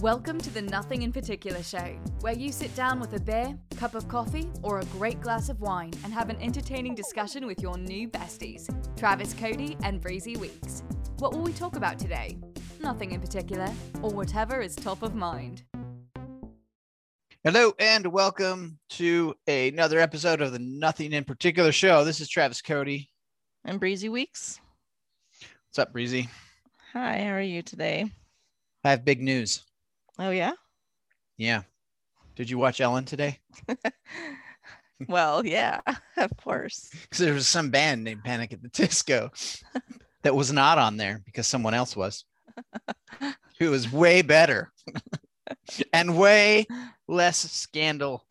Welcome to the Nothing in Particular show, where you sit down with a beer, cup of coffee, or a great glass of wine and have an entertaining discussion with your new besties, Travis Cody and Breezy Weekes. What will we talk about today? Nothing in particular, or whatever is top of mind. Hello and welcome to another episode of the Nothing in Particular show. This is Travis Cody. and Breezy Weekes. What's up, Breezy? Hi, how are you today? I have big news. Oh yeah. Yeah. Did you watch Ellen today? well, yeah, of course. Because there was some band named Panic at the Disco that was not on there because someone else was, who was way better and way less scandal.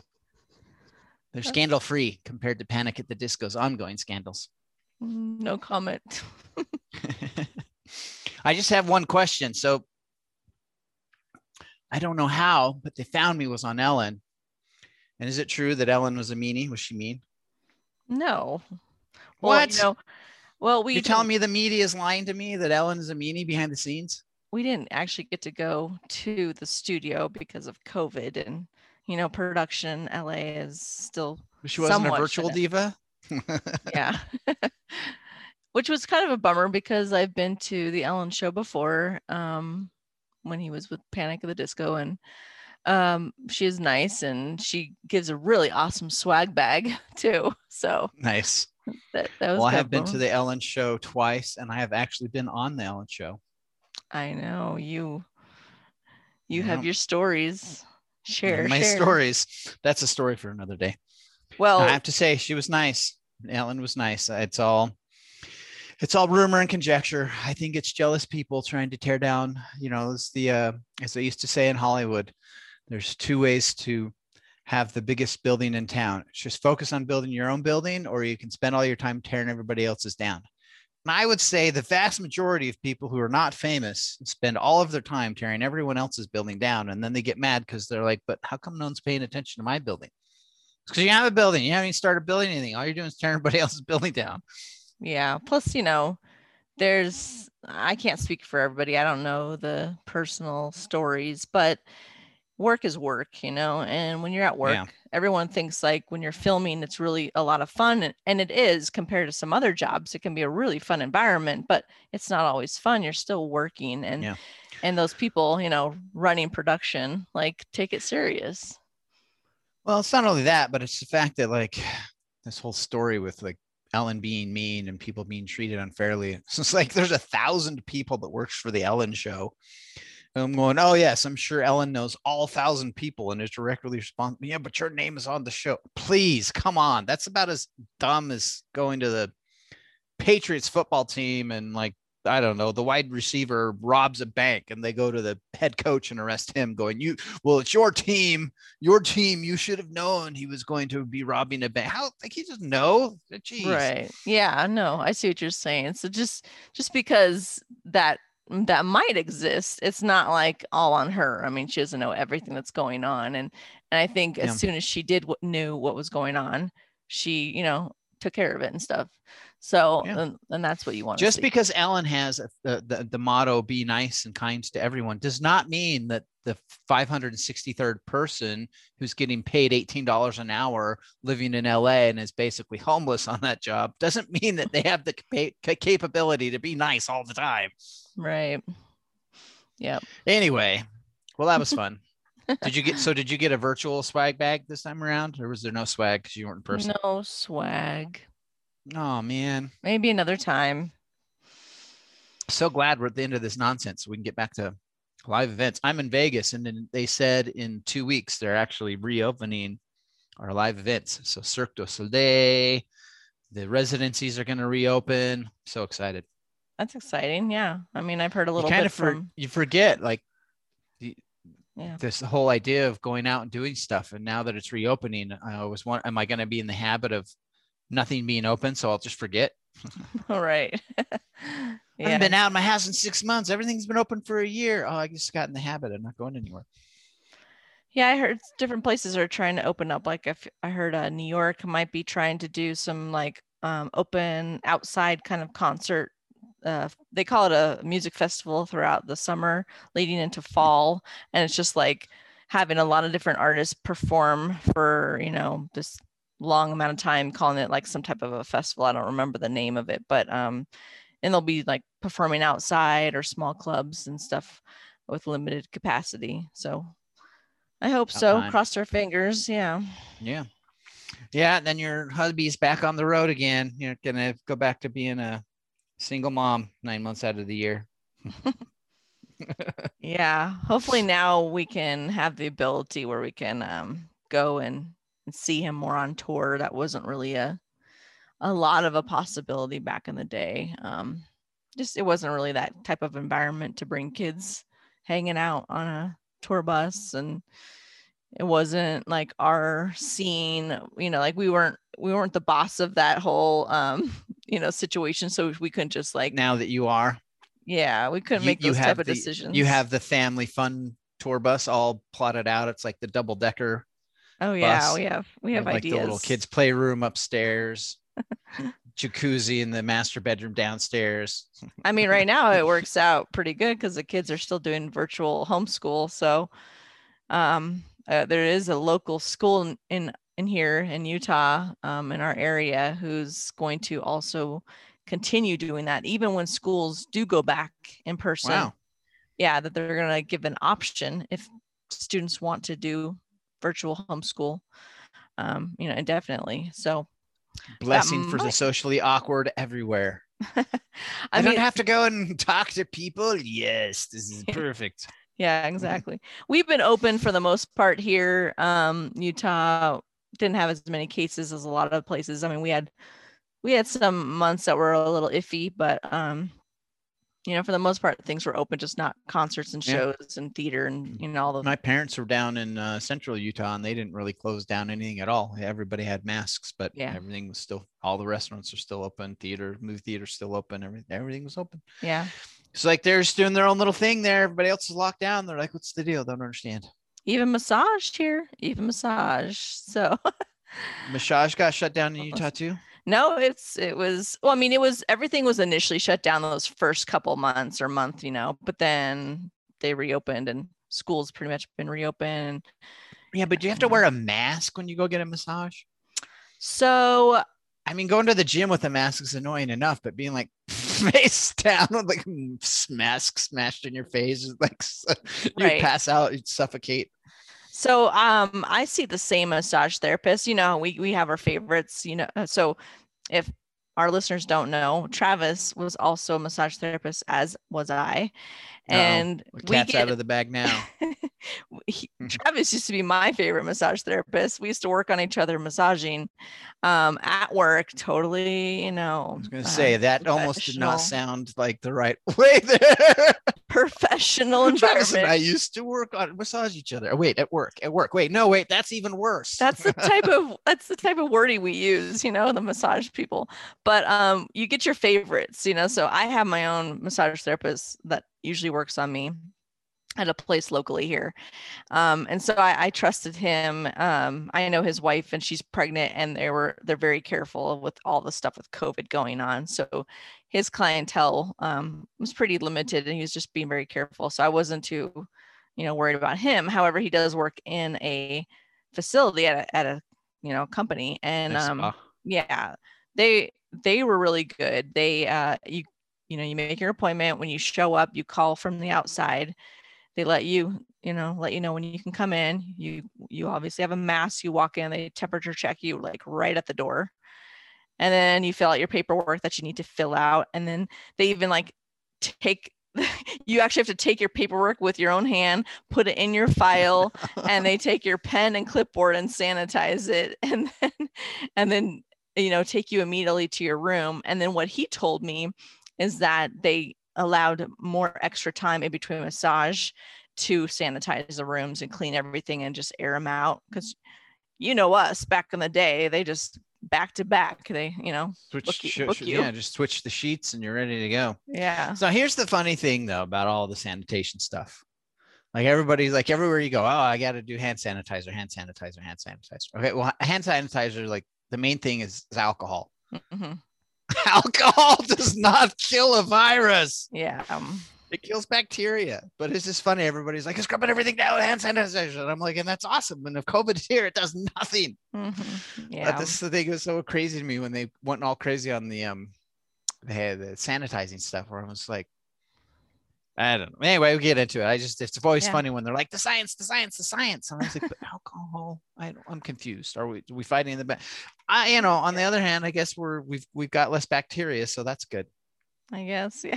They're scandal free compared to Panic at the Disco's ongoing scandals. Mm, No comment. I just have one question. So I don't know how, but they found me was on Ellen. And is it true that Ellen was a meanie? Was she mean? No. Well, What? You know, well, we You're telling me the media is lying to me that Ellen is a meanie behind the scenes? we didn't actually get to go to the studio because of COVID, and you know, production LA is still She wasn't a virtual diva. yeah. Which was kind of a bummer because I've been to the Ellen show before um, when he was with Panic at the Disco, and um, she is nice and she gives a really awesome swag bag too. So nice. that, that was Well, I have been to the Ellen show twice, and I have actually been on the Ellen show. I know you. You Yeah. have your stories. Share My share. stories. That's a story for another day. Well, I have to say she was nice. Ellen was nice. It's all it's all rumor and conjecture. I think it's jealous people trying to tear down, you know, it's the uh as they used to say in Hollywood, there's two ways to have the biggest building in town. It's just focus on building your own building or you can spend all your time tearing everybody else's down. And I would say the vast majority of people who are not famous spend all of their time tearing everyone else's building down and then they get mad because they're like, but how come no one's paying attention to my building? because you have a building. You haven't even started building anything. All you're doing is tearing everybody else's building down. Yeah. Plus, you know, there's I can't speak for everybody. I don't know the personal stories, but work is work, you know. And when you're at work, Yeah. everyone thinks like when you're filming, it's really a lot of fun, and, and it is compared to some other jobs. It can be a really fun environment, but it's not always fun. You're still working, and Yeah. and those people, you know, running production, like take it serious. Well, it's not only that, but it's the fact that like this whole story with like Ellen being mean and people being treated unfairly. So It's like there's a thousand people that works for the Ellen show. And I'm going, oh yes, I'm sure Ellen knows all thousand people and is directly responsible. Yeah, but your name is on the show. Please, come on. That's about as dumb as going to the Patriots football team and like I don't know, the wide receiver robs a bank and they go to the head coach and arrest him, going, You well, it's your team, your team. You should have known he was going to be robbing a bank. How like he doesn't know? Jeez. Right. Yeah, no, I see what you're saying. So just just because that that might exist, it's not like all on her. I mean, she doesn't know everything that's going on and and I think as Yeah. soon as she did what knew what was going on, she, you know, took care of it and stuff. So Yeah. and, and that's what you want Just because Ellen has a, the, the the motto "Be nice and kind to everyone" does not mean that the 563rd person who's getting paid $18 an hour living in LA and is basically homeless on that job doesn't mean that they have the capa- ca- capability to be nice all the time. right. Yeah. Anyway, well, that was fun. Did you get so? Did you get a virtual swag bag this time around, or was there no swag because you weren't in person? No swag. Oh man, Maybe another time. so glad we're at the end of this nonsense. So we can get back to live events. I'm in Vegas, and then they said in two weeks they're actually reopening our live events. So Cirque du Soleil, the residencies are going to reopen. So excited. That's exciting. Yeah. I mean, I've heard a little you kind bit of for, from you forget like yeah. this whole idea of going out and doing stuff. And now that it's reopening, I always want, am I going to be in the habit of nothing being open? So I'll just forget. All right. I yeah. haven't been out of my house in six months. Everything's been open for a year. Oh, I just got in the habit of not going anywhere. Yeah, I heard different places are trying to open up. Like if I heard uh, New York might be trying to do some like um, open outside kind of concert uh, they call it a music festival throughout the summer leading into fall. And it's just like having a lot of different artists perform for you know this long amount of time calling it like some type of a festival. I don't remember the name of it but um and they'll be like performing outside or small clubs and stuff with limited capacity. So i hope so. cross our fingers. Yeah. Yeah. Yeah. And then your hubby's back on the road again. You're gonna go back to being a single mom nine months out of the year. yeah hopefully now we can have the ability where we can um, go and, see him more on tour that wasn't really a a lot of a possibility back in the day um, just it wasn't really that type of environment to bring kids hanging out on a tour bus and it wasn't like our scene you know like we weren't we weren't the boss of that whole um you know situation so we couldn't just like Now that you are, yeah we couldn't you, make those type of the, decisions You have the family fun tour bus all plotted out. It's like the double decker, Oh yeah, bus. we have we have like ideas. the little kids' playroom upstairs, jacuzzi in the master bedroom downstairs. I mean, right now it works out pretty good because the kids are still doing virtual homeschool. So, um, uh, there is a local school in, in in here in Utah, um, in our area, who's going to also continue doing that, even when schools do go back in person. Wow. Yeah, that they're going to give an option if students want to do virtual homeschool, um, you know, indefinitely. So, Blessing for the socially awkward everywhere. I, I don't have to go and talk to people. Yes, this is perfect. Yeah, exactly. We've been open for the most part here. Um, Utah didn't have as many cases as a lot of places. I mean, we had we had some months that were a little iffy, but um, you know, for the most part, things were open, just not concerts and Yeah. shows and theater and you know all the My parents were down in uh, central Utah and they didn't really close down anything at all. Everybody had masks, but Yeah. everything was still, all the restaurants are still open, theater, movie theater still open, everything, everything was open. yeah. It's like they're just doing their own little thing there. Everybody else is locked down. They're like, what's the deal? Don't understand. Even massage here, even massage. So Massage got shut down in Utah too. No, it's it was well, I mean, it was everything was initially shut down those first couple months or month, you know, but then they reopened and schools pretty much been reopened. Yeah, but do you have to wear a mask when you go get a massage? So I mean, going to the gym with a mask is annoying enough, but being like face down with like mask smashed in your face like you Right. pass out, you'd suffocate. so um I see the same massage therapist. You know, we we have our favorites, you know. uh, So if our listeners don't know, Travis was also a massage therapist, as was I. Uh-oh, And we cat's get out of the bag now. he- Mhm. Travis used to be my favorite massage therapist. We used to work on each other massaging um, at work. Totally, you know. I was gonna uh, say that almost did not sound like the right way there. Professional and I used to work on massage each other. Wait, at work, at work. Wait, no, wait, that's even worse. That's the type of that's the type of wording we use, you know, the massage people. But um, you get your favorites, you know. So I have my own massage therapist that usually works on me at a place locally here. Um, and so I, I trusted him. Um, I know his wife and she's pregnant and they were they're very careful with all the stuff with COVID going on. So his clientele um, was pretty limited and he was just being very careful. So I wasn't too, you know, worried about him. However, he does work in a facility at a, at a you know company and Nice um yeah they they were really good they uh you you know you make your appointment when you show up you call from the outside they let you you know let you know when you can come in you you obviously have a mask you walk in they temperature check you like right at the door. And then you fill out your paperwork that you need to fill out and then they even like take you actually have to take your paperwork with your own hand put it in your file and they take your pen and clipboard and sanitize it and then and then you know take you immediately to your room. And then what he told me is that they allowed more extra time in between massage to sanitize the rooms and clean everything and just air them out because you know us back in the day they just back to back they you know Switch, book sh- book you. yeah, just switch the sheets and you're ready to go. yeah So here's the funny thing though about all the sanitation stuff. Like everybody's like everywhere you go, oh, I got to do hand sanitizer, hand sanitizer, hand sanitizer. Okay, well, hand sanitizer, like the main thing is, is alcohol. Mhm. Alcohol does not kill a virus. Yeah. Um, It kills bacteria. But it's just funny. Everybody's like, it's scrubbing everything down with hand sanitizer. And I'm like, and that's awesome. And if COVID's here, it does nothing. mhm, But Yeah. this the thing was so crazy to me when they went all crazy on the um had the sanitizing stuff where I was like, I don't know. Anyway, we get into it. I just it's always Yeah. funny when they're like the science, the science, the science. And I was like, but alcohol, I don't, I'm confused. Are we are we fighting in the back? I you know, on the other hand, I guess we're we've we've got less bacteria, so that's good. I guess.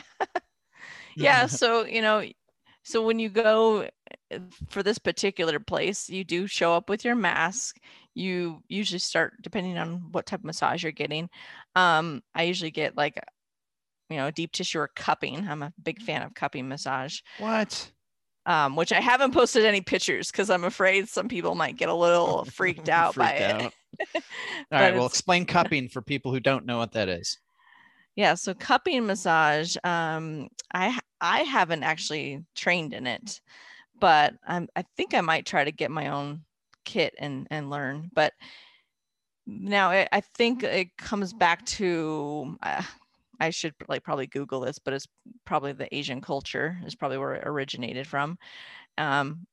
Yeah. yeah. So, you know, so when you go uh, for this particular place, you do show up with your mask. You usually start depending on what type of massage you're getting. Um, I usually get like, you know, deep tissue or cupping. I'm a big fan of cupping massage. What? Um, which I haven't posted any pictures because I'm afraid some people might get a little freaked out by Freaked it. out. All But right, well, explain cupping for people who don't know what that is. Yeah, so cupping massage, um, I I haven't actually trained in it, but I'm, I think I might try to get my own kit and and learn. But now I, I think it comes back to uh, I should like probably Google this, but it's probably the Asian culture is probably where it originated from. Um,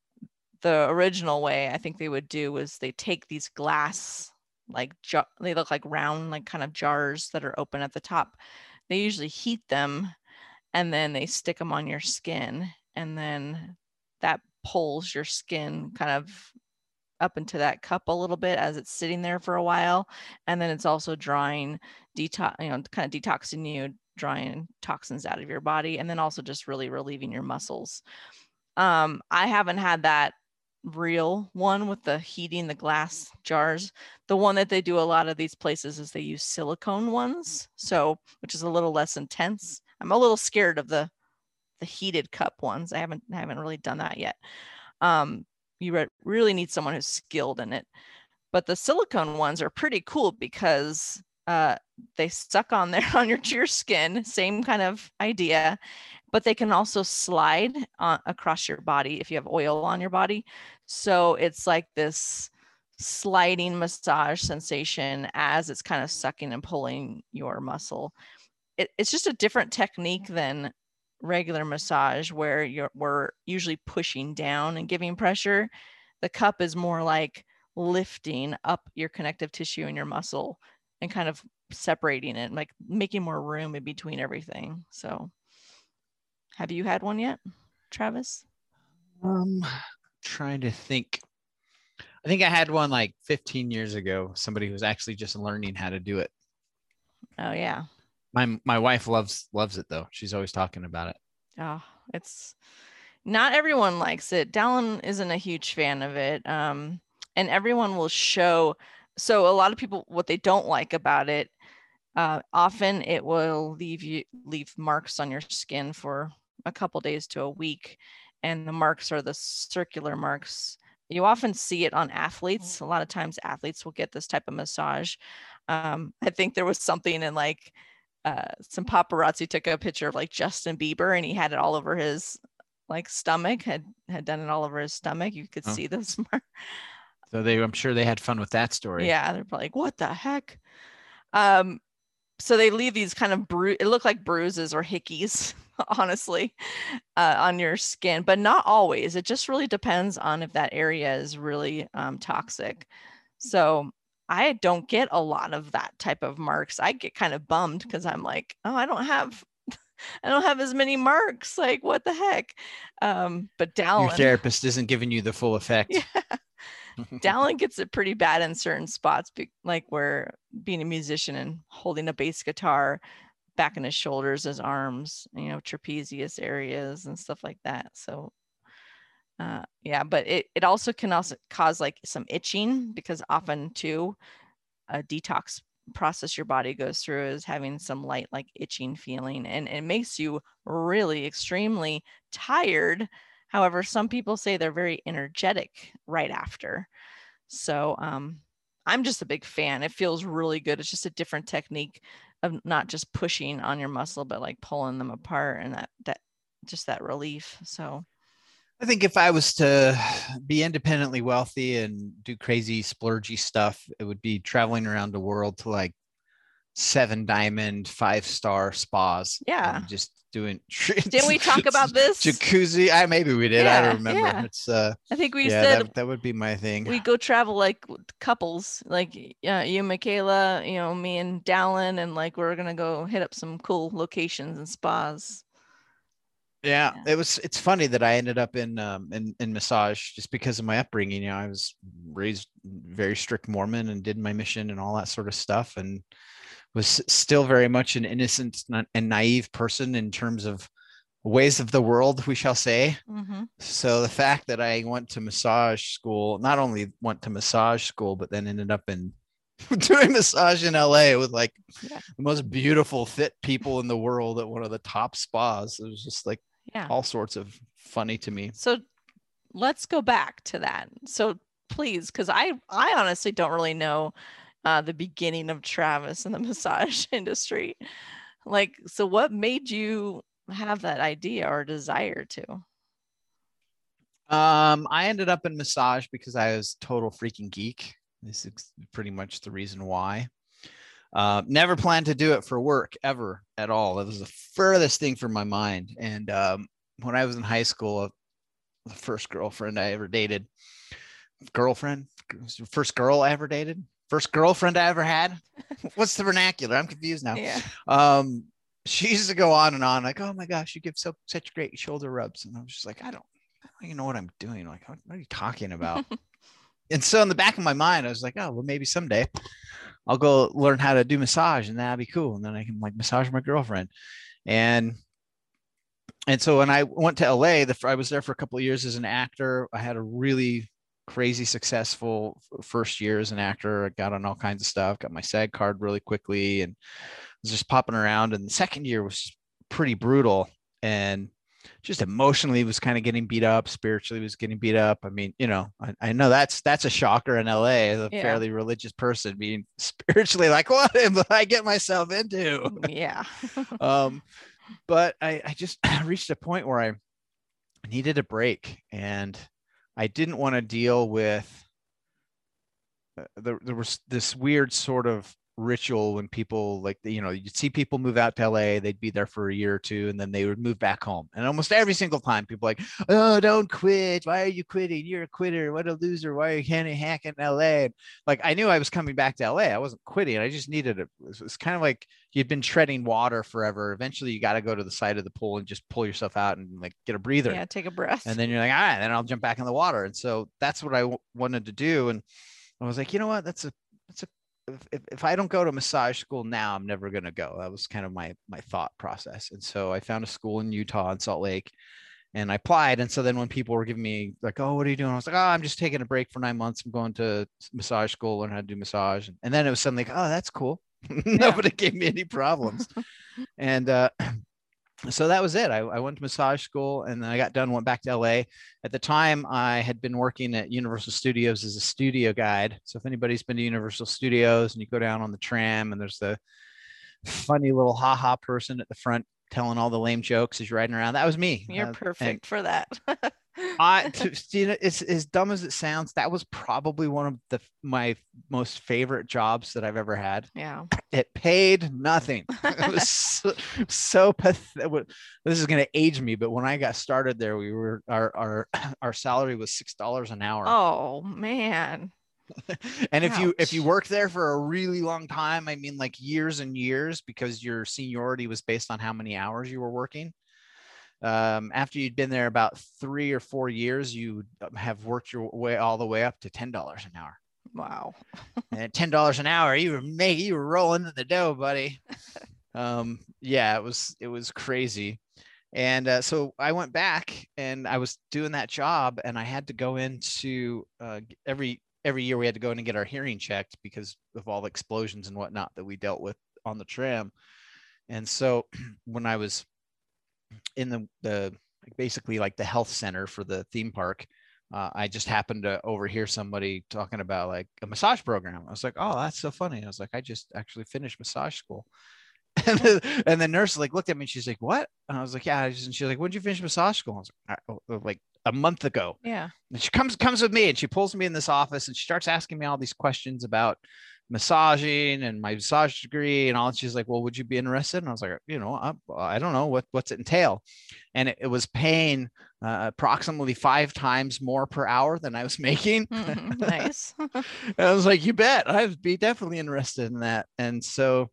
the original way I think they would do was they take these glass like jar they look like round like kind of jars that are open at the top they usually heat them and then they stick them on your skin and then that pulls your skin kind of up into that cup a little bit as it's sitting there for a while and then it's also drawing detox you know kind of detoxing you drawing toxins out of your body and then also just really relieving your muscles. Um i haven't had that real one with the heating the glass jars. The one that they do a lot of these places is they use silicone ones so which is a little less intense. I'm a little scared of the the heated cup ones. I haven't I haven't really done that yet. Um you re- really need someone who's skilled in it but the silicone ones are pretty cool because uh they suck on there on your your skin same kind of idea but they can also slide uh, across your body if you have oil on your body so it's like this sliding massage sensation as it's kind of sucking and pulling your muscle. It, it's just a different technique than regular massage where you're we're usually pushing down and giving pressure. The cup is more like lifting up your connective tissue and your muscle and kind of separating it, like making more room in between everything. So have you had one yet, Travis? Um, trying to think. I think I had one like 15 years ago. Somebody who was actually just learning how to do it. Oh yeah. My my wife loves loves it though. She's always talking about it. Oh, it's not everyone likes it. Dallon isn't a huge fan of it. Um, and everyone will show. So a lot of people, what they don't like about it, uh, often it will leave you leave marks on your skin for a couple days to a week, and the marks are the circular marks. You often see it on athletes. A lot of times, athletes will get this type of massage. Um, I think there was something in like uh, some paparazzi took a picture of like Justin Bieber and he had it all over his like stomach had had done it all over his stomach. You could Oh. see those marks. So they, I'm sure they had fun with that story. Yeah, they're probably like, what the heck? Um, so they leave these kind of bru it look like bruises or hickeys, honestly, uh, on your skin, but not always. It just really depends on if that area is really um, toxic. So I don't get a lot of that type of marks. I get kind of bummed because I'm like, oh, I don't have I don't have as many marks. Like, what the heck? Um, but Your therapist isn't giving you the full effect. Yeah. Dallon gets it pretty bad in certain spots, like where being a musician and holding a bass guitar back in his shoulders, his arms, you know, trapezius areas and stuff like that. So, uh, yeah, but it, it also can also cause like some itching because often too, a detox process your body goes through is having some light like itching feeling and it makes you really extremely tired However, some people say they're very energetic right after. So um, I'm just a big fan. It feels really good. It's just a different technique of not just pushing on your muscle, but like pulling them apart and that that just that relief. So I think if I was to be independently wealthy and do crazy splurgy stuff, it would be traveling around the world to like seven diamond, five star spas. Yeah. just doing. Didn't we talk about this? Jacuzzi. I maybe we did. I don't remember. yeah. It's uh I think we yeah, said that, that would be my thing. we go travel like couples, like uh, you, Michaela, you know, me and Dallon, and like we're gonna go hit up some cool locations and spas. Yeah, Yeah. it was it's funny that i ended up in um in, in massage just because of my upbringing you know i was raised very strict mormon and did my mission and all that sort of stuff and was still very much an innocent and naive person in terms of ways of the world we shall say Mm-hmm. so the fact that i went to massage school not only went to massage school but then ended up in doing massage in la with like Yeah. the most beautiful fit people in the world at one of the top spas it was just like Yeah. all sorts of funny to me. So let's go back to that. So please, because I I honestly don't really know uh, the beginning of Travis in the massage industry. Like, so what made you have that idea or desire to? Um, I ended up in massage because I was total freaking geek. This is pretty much the reason why. Uh, never planned to do it for work ever at all. That was the furthest thing from my mind. And um, when I was in high school, the first girlfriend I ever dated, girlfriend, first girl I ever dated, first girlfriend I ever had. What's the vernacular? I'm confused now. Yeah. um she used to go on and on like oh my gosh you give so such great shoulder rubs and i was just like i don't i don't even know what i'm doing like what are you talking about and so in the back of my mind i was like oh well maybe someday i'll go learn how to do massage and that'd be cool. And then i can like massage my girlfriend. And and so when i went to la the i was there for a couple of years as an actor. I had a really crazy successful first year as an actor. I got on all kinds of stuff got my sag card really quickly and was just popping around. And the second year was pretty brutal. And just emotionally was kind of getting beat up spiritually was getting beat up i mean you know i, I know that's that's a shocker in la as a Yeah. fairly religious person being spiritually like what am i get myself into Yeah. um but i i just reached a point where i needed a break and i didn't want to deal with uh, there, there was this weird sort of ritual when people like you know you'd see people move out to la they'd be there for a year or two and then they would move back home. And almost every single time people like oh don't quit. Why are you quitting? You're a quitter. What a loser. Why are you can't hack in la and like i knew i was coming back to la i wasn't quitting. I just needed it. It was kind of like you'd been treading water forever. Eventually you got to go to the side of the pool and just pull yourself out and like get a breather. Yeah. Take a breath. and then you're like all right then i'll jump back in the water. And so that's what I w- wanted to do. And i was like you know what? That's a that's a if, if, if i don't go to massage school now i'm never going to go. That was kind of my my thought process. And so i found a school in utah in salt lake and i applied. And so then when people were giving me like oh what are you doing? I was like oh i'm just taking a break for nine months. I'm going to massage school learn how to do massage. And then it was suddenly like oh that's cool. Nobody gave me any problems. And uh so that was it. I, I went to massage school and then I got done, went back to LA. At the time, I had been working at Universal Studios as a studio guide. So if anybody's been to Universal Studios and you go down on the tram and there's the funny little haha person at the front telling all the lame jokes as you're riding around, that was me. You're Uh, and perfect for that. I, to, you know, it's as dumb as it sounds. That was probably one of the my most favorite jobs that I've ever had yeah. it paid nothing. It was so, so pathetic. This is going to age me, but when I got started there, we were our our our salary was six dollars an hour. Oh man. and if you if you ouch. work there for a really long time, I mean like years and years, because your seniority was based on how many hours you were working. Um, after you'd been there about three or four years, you have worked your way all the way up to ten dollars an hour. Wow. and at ten dollars an hour, you were making you were rolling in the dough, buddy. um, yeah, it was it was crazy, and uh, so I went back and I was doing that job, and I had to go into uh, every every year we had to go in and get our hearing checked because of all the explosions and whatnot that we dealt with on the tram, and so when I was in the the basically like the health center for the theme park uh, I just happened to overhear somebody talking about like a massage program. I was like, oh, that's so funny. I was like, I just actually finished massage school. And the, and the nurse like looked at me and she's like, what? And I was like, yeah. And she's like, when did you finish massage school? I was like, oh, like a month ago. Yeah. And she comes comes with me and she pulls me in this office and she starts asking me all these questions about massaging and my massage degree and all. She's like, well, would you be interested? And I was like, you know, I, I don't know what what's it entail. And it, it was paying uh, approximately five times more per hour than I was making. Mhm, nice. I was like, you bet, I'd be definitely interested in that. And so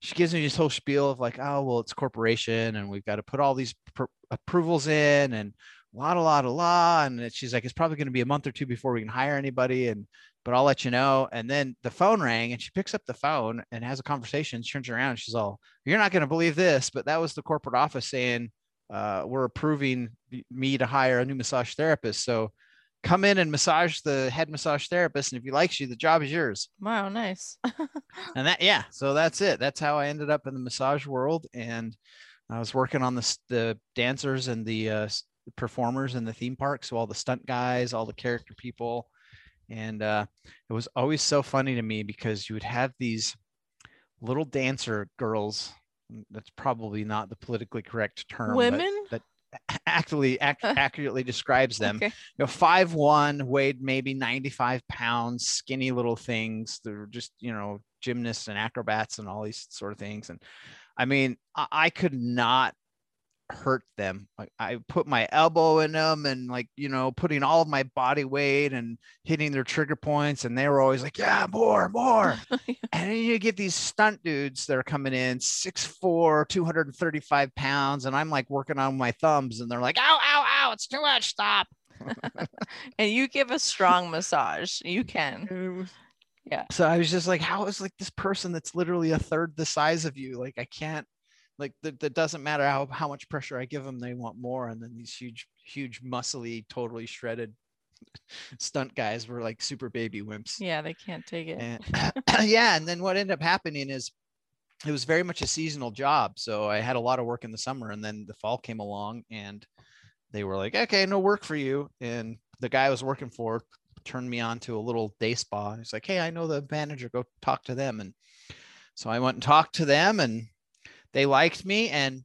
she gives me this whole spiel of like, oh, well, it's corporation and we've got to put all these pr- approvals in and a lot, a lot, a lot. And she's like, it's probably going to be a month or two before we can hire anybody. And, but I'll let you know. And then the phone rang and she picks up the phone and has a conversation. She turns around. And she's all, you're not going to believe this, but that was the corporate office saying, uh, we're approving me to hire a new massage therapist. So come in and massage the head massage therapist. And if he likes you, the job is yours. Wow, nice. And that, yeah, so that's it. That's how I ended up in the massage world. And I was working on the, the dancers and the uh, performers in the theme park. So all the stunt guys, all the character people. And uh, it was always so funny to me because you would have these little dancer girls. That's probably not the politically correct term. Women? that actually ac- accurately describes them Okay. you know, five one, weighed maybe 95 pounds, skinny little things. They're just, you know, gymnasts and acrobats and all these sort of things. And I mean, I, I could not hurt them. Like I put my elbow in them and like, you know, putting all of my body weight and hitting their trigger points. And they were always like, yeah, more, more. and then you get these stunt dudes that are coming in 6'4, 235 pounds. And I'm like working on my thumbs and they're like, ow, ow, ow, it's too much. Stop. and you give a strong massage. You can. Yeah. So I was just like, how is like this person that's literally a third the size of you? Like I can't, like that, that doesn't matter how how much pressure I give them, they want more. And then these huge, huge, muscly, totally shredded stunt guys were like super baby wimps. Yeah, they can't take it. And yeah, and then what ended up happening is it was very much a seasonal job. So I had a lot of work in the summer, and then the fall came along, and they were like, "Okay, no work for you." And the guy I was working for turned me on to a little day spa. He's like, "Hey, I know the manager. Go talk to them." And so I went and talked to them, and they liked me. And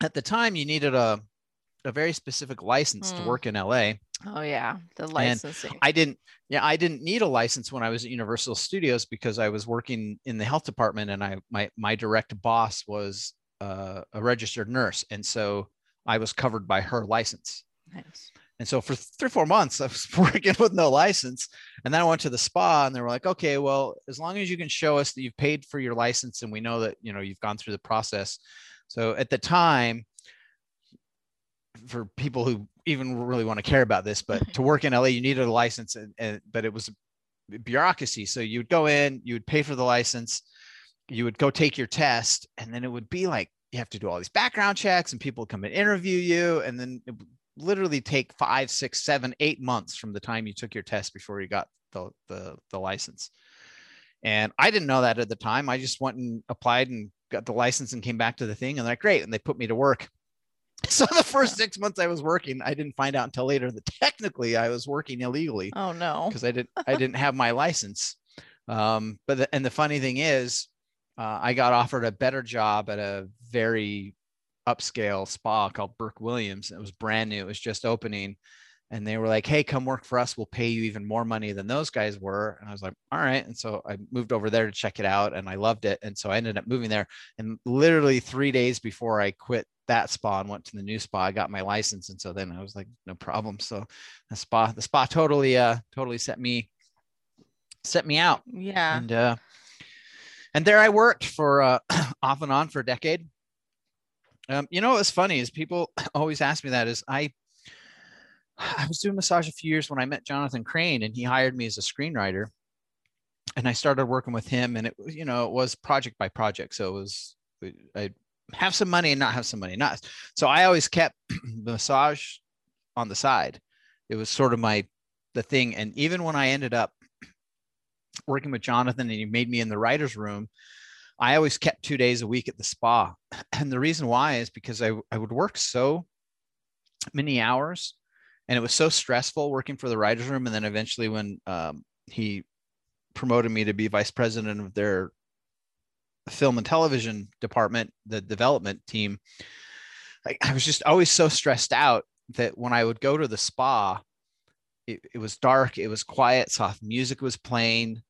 at the time, you needed a a very specific license to Mm. work in LA. Oh yeah, the licensing. I didn't, yeah, I didn't need a license when I was at Universal Studios because I was working in the health department and I my my direct boss was uh, a registered nurse, and so I was covered by her license. nice. And so for three four months, I was working with no license, and then I went to the spa, and they were like, "Okay, well, as long as you can show us that you've paid for your license, and we know that you know you've gone through the process." So at the time, for people who even really want to care about this, but to work in LA, you needed a license, and, and but it was bureaucracy. So you would go in, you would pay for the license, you would go take your test, and then it would be like you have to do all these background checks, and people come and interview you, and then it would literally take five, six, seven, eight months from the time you took your test before you got the the, the license. And I didn't know that at the time. I just went and applied and got the license and came back to the thing, and they're like, great, and they put me to work. So the first six months I was working, I didn't find out until later that technically I was working illegally Oh no. because I didn't I didn't have my license. Um, but the, and the funny thing is, uh, I got offered a better job at a very upscale spa called Burke Williams. It was brand new. It was just opening, and they were like, "Hey, come work for us. We'll pay you even more money than those guys were." And I was like, "All right." And so I moved over there to check it out, and I loved it. And so I ended up moving there. And literally three days before I quit that spa and went to the new spa, I got my license. And so then I was like, "No problem." So the spa, the spa totally, uh, totally set me, set me out Yeah. and uh and there i worked for uh off and on for a decade um you know what's funny is people always ask me that is i i was doing massage a few years when i met jonathan krane and he hired me as a screenwriter. And i started working with him and it was you know it was project by project. So it was i have some money and not have some money. Not so i always kept massage on the side. It was sort of my the thing. And even when i ended up working with Jonathan and he made me in the writer's room, I always kept two days a week at the spa. And the reason why is because I, I would work so many hours and it was so stressful working for the writer's room. And then eventually, when um, he promoted me to be vice president of their film and television department, the development team, I, I was just always so stressed out that when I would go to the spa, it, it was dark, it was quiet, soft music was playing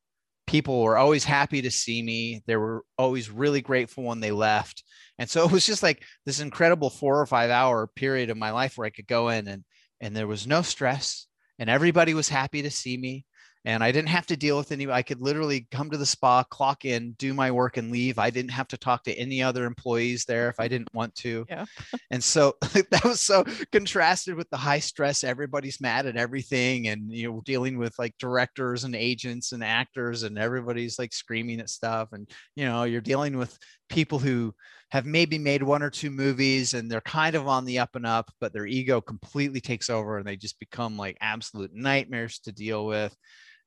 people were always happy to see me. They were always really grateful when they left. And so it was just like this incredible four or five hour period of my life where I could go in and and there was no stress and everybody was happy to see me and I didn't have to deal with any. I could literally come to the spa, clock in, do my work, and leave. I didn't have to talk to any other employees there if I mm-hmm. didn't want to. Yeah. and so that was so contrasted with the high stress. Everybody's mad at everything, and you know, dealing with like directors and agents and actors, and everybody's like screaming at stuff, and you know, you're dealing with people who have maybe made one or two movies and they're kind of on the up and up, but their ego completely takes over and they just become like absolute nightmares to deal with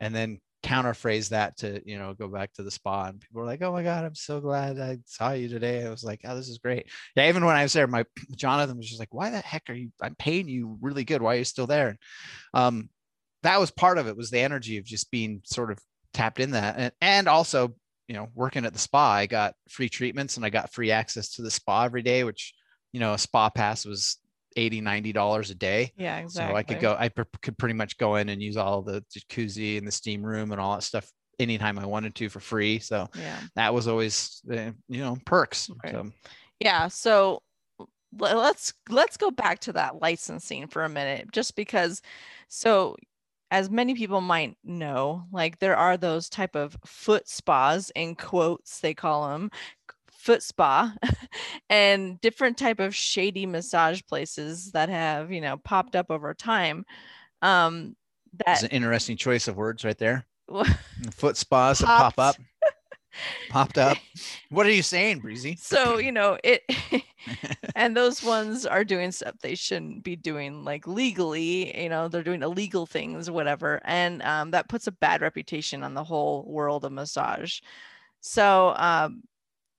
and then counterphrase that to you know go back to the spa and people were like oh my god i'm so glad i saw you today. I was like oh this is great. Yeah even when i was there my jonathan was just like why the heck are you i'm paying you really good. Why are you still there? Um that was part of it was the energy of just being sort of tapped in that. And, and also you know working at the spa i got free treatments and i got free access to the spa every day which you know a spa pass was 80 90 dollars a day Yeah, exactly. so i could go i pr- could pretty much go in and use all the jacuzzi and the steam room and all that stuff anytime i wanted to for free so Yeah. that was always the you know perks Right. so Yeah. So let's let's go back to that licensing for a minute, just because. So, as many people might know, like there are those type of foot spas in quotes they call them foot spa and different type of shady massage places that have you know popped up over time um that an interesting choice of words right there. Foot spas that pop up. Popped up. What are you saying breezy? So you know it and those ones are doing stuff they shouldn't be doing like legally you know they're doing illegal things whatever and um, that puts a bad reputation on the whole world of massage. So um,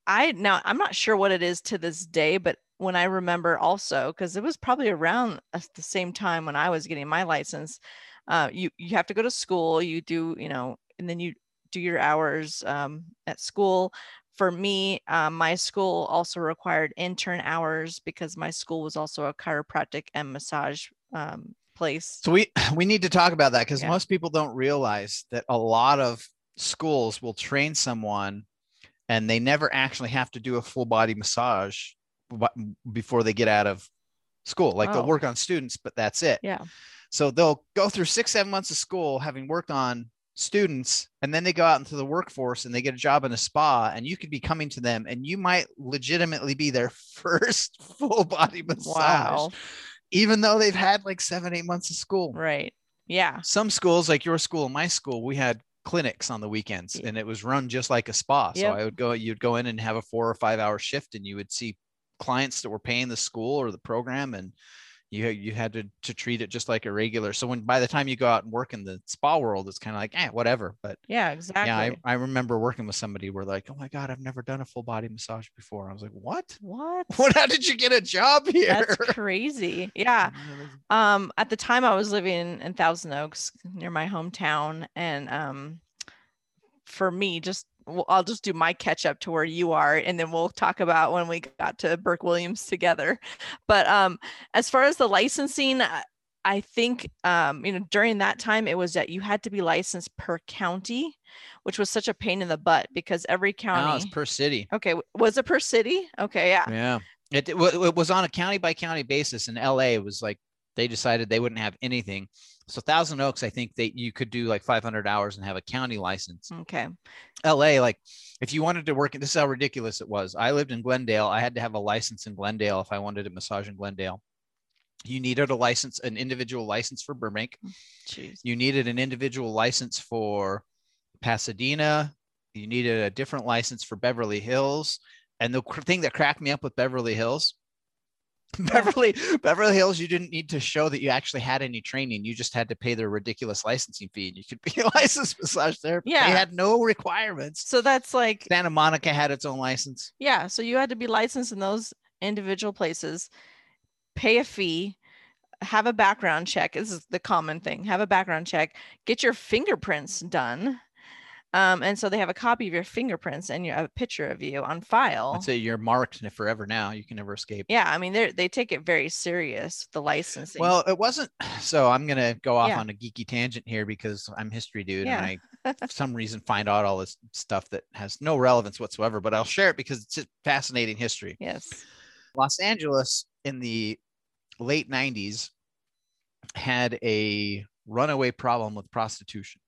i now i'm not sure what it is to this day but when i remember also because it was probably around at the same time when i was getting my license uh, you you have to go to school you do you know and then you do your hours um, at school for me, um, my school also required intern hours because my school was also a chiropractic and massage um, place. So we we need to talk about that because Yeah. most people don't realize that a lot of schools will train someone and they never actually have to do a full body massage before they get out of school. Like Oh. they'll work on students, but that's it. Yeah. So they'll go through six, seven months of school having worked on students, and then they go out into the workforce and they get a job in a spa, and you could be coming to them and you might legitimately be their first full body massage, Wow. even though they've had like seven, eight months of school Right. Yeah. some schools like your school and my school we had clinics on the weekends and it was run just like a spa so Yep. i would go you'd go in and have a four or five hour shift and you would see clients that were paying the school or the program and you you had to to treat it just like a regular so when by the time you go out and work in the spa world it's kind of like eh whatever but Yeah. Exactly. yeah I, I remember working with somebody where like oh my god i've never done a full body massage before i was like what what? what how did you get a job here That's crazy. Yeah. Um, at the time I was living in Thousand Oaks near my hometown, and um, for me, just well, I'll just do my catch up to where you are, and then we'll talk about when we got to Burke Williams together. But um, as far as the licensing, I- I think um, you know during that time it was that you had to be licensed per county, which was such a pain in the butt because every county. no, it's per city okay, was it per city? Okay, yeah. Yeah. It, it, it was on a county by county basis. In LA, it was like they decided they wouldn't have anything. So Thousand Oaks, I think that you could do like 500 hours and have a county license. Okay. LA, like if you wanted to work, this is how ridiculous it was. I lived in Glendale. I had to have a license in Glendale if I wanted a massage in Glendale. You needed a license, an individual license for Burbank. Mm, jeez. You needed an individual license for Pasadena. You needed a different license for Beverly Hills. And the thing that cracked me up with Beverly Hills, Beverly Beverly Hills, you didn't need to show that you actually had any training. You just had to pay their ridiculous licensing fee, and you could be a licensed massage therapist. Yeah. they had no requirements. So that's like Santa Monica had its own license. Yeah, so you had to be licensed in those individual places, pay a fee, have a background check. This is the common thing. Have a background check, get your fingerprints done. Um, and so they have a copy of your fingerprints and you have a picture of you on file. I'd say you're marked forever now. You can never escape. Yeah, I mean they they take it very serious, the licensing. Well, it wasn't. So I'm gonna go off Yeah. on a geeky tangent here because I'm history dude, Yeah. and I for some reason find out all this stuff that has no relevance whatsoever, but I'll share it because it's fascinating history. Yes. Los Angeles in the late 90s had a runaway problem with prostitution.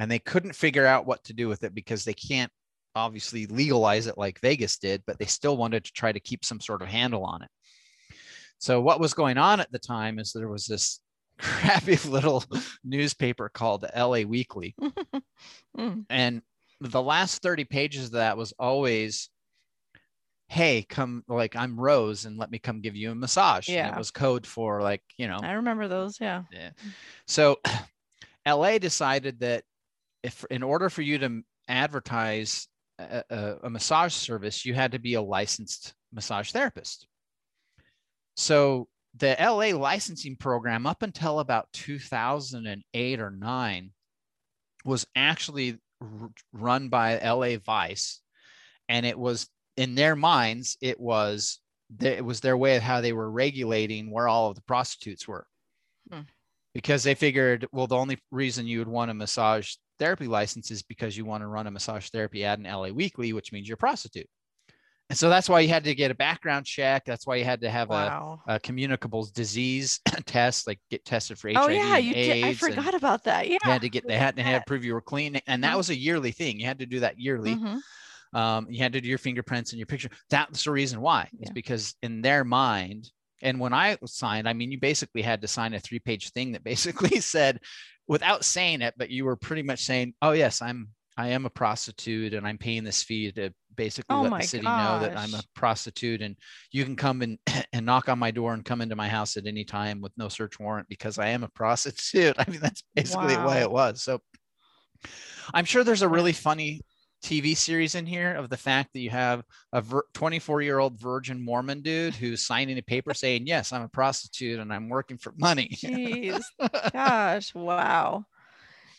And they couldn't figure out what to do with it because they can't obviously legalize it like Vegas did, but they still wanted to try to keep some sort of handle on it. So, what was going on at the time is there was this crappy little newspaper called the LA Weekly. Mm. And the last 30 pages of that was always, hey, come, like, I'm Rose and let me come give you a massage. And Yeah. it was code for, like, you know, I remember those. Yeah. yeah. So LA decided that if in order for you to advertise a, a, a massage service, you had to be a licensed massage therapist. So the LA licensing program up until about 2008 or 9 was actually r- run by LA Vice and it was in their minds it was the- it was their way of how they were regulating where all of the prostitutes were hmm. because they figured, well, the only reason you would want a massage therapy license is because you want to run a massage therapy ad in LA Weekly, which means you're a prostitute. And so that's why you had to get a background check. That's why you had to have Wow. a, a communicable disease test, like get tested for HIV. Oh yeah, you did. I forgot about that. Yeah. You had to get they had, to that. prove you were clean, and that Mhm. was a yearly thing. You had to do that yearly. Mhm. Um, you had to do your fingerprints and your picture. That's the reason why. Is Yeah. because in their mind, and when I signed, I mean, you basically had to sign a three-page thing that basically said, without saying it, but you were pretty much saying, "Oh yes, I'm I am a prostitute, and I'm paying this fee to basically Oh let the city know that I'm a prostitute, and you can come and and knock on my door and come into my house at any time with no search warrant because I am a prostitute." I mean, that's basically the way it was. So I'm sure there's a really funny TV series in here of the fact that you have a 24 year old virgin Mormon dude who's signing a paper saying, Yes, I'm a prostitute and I'm working for money. Jeez. Gosh. Wow.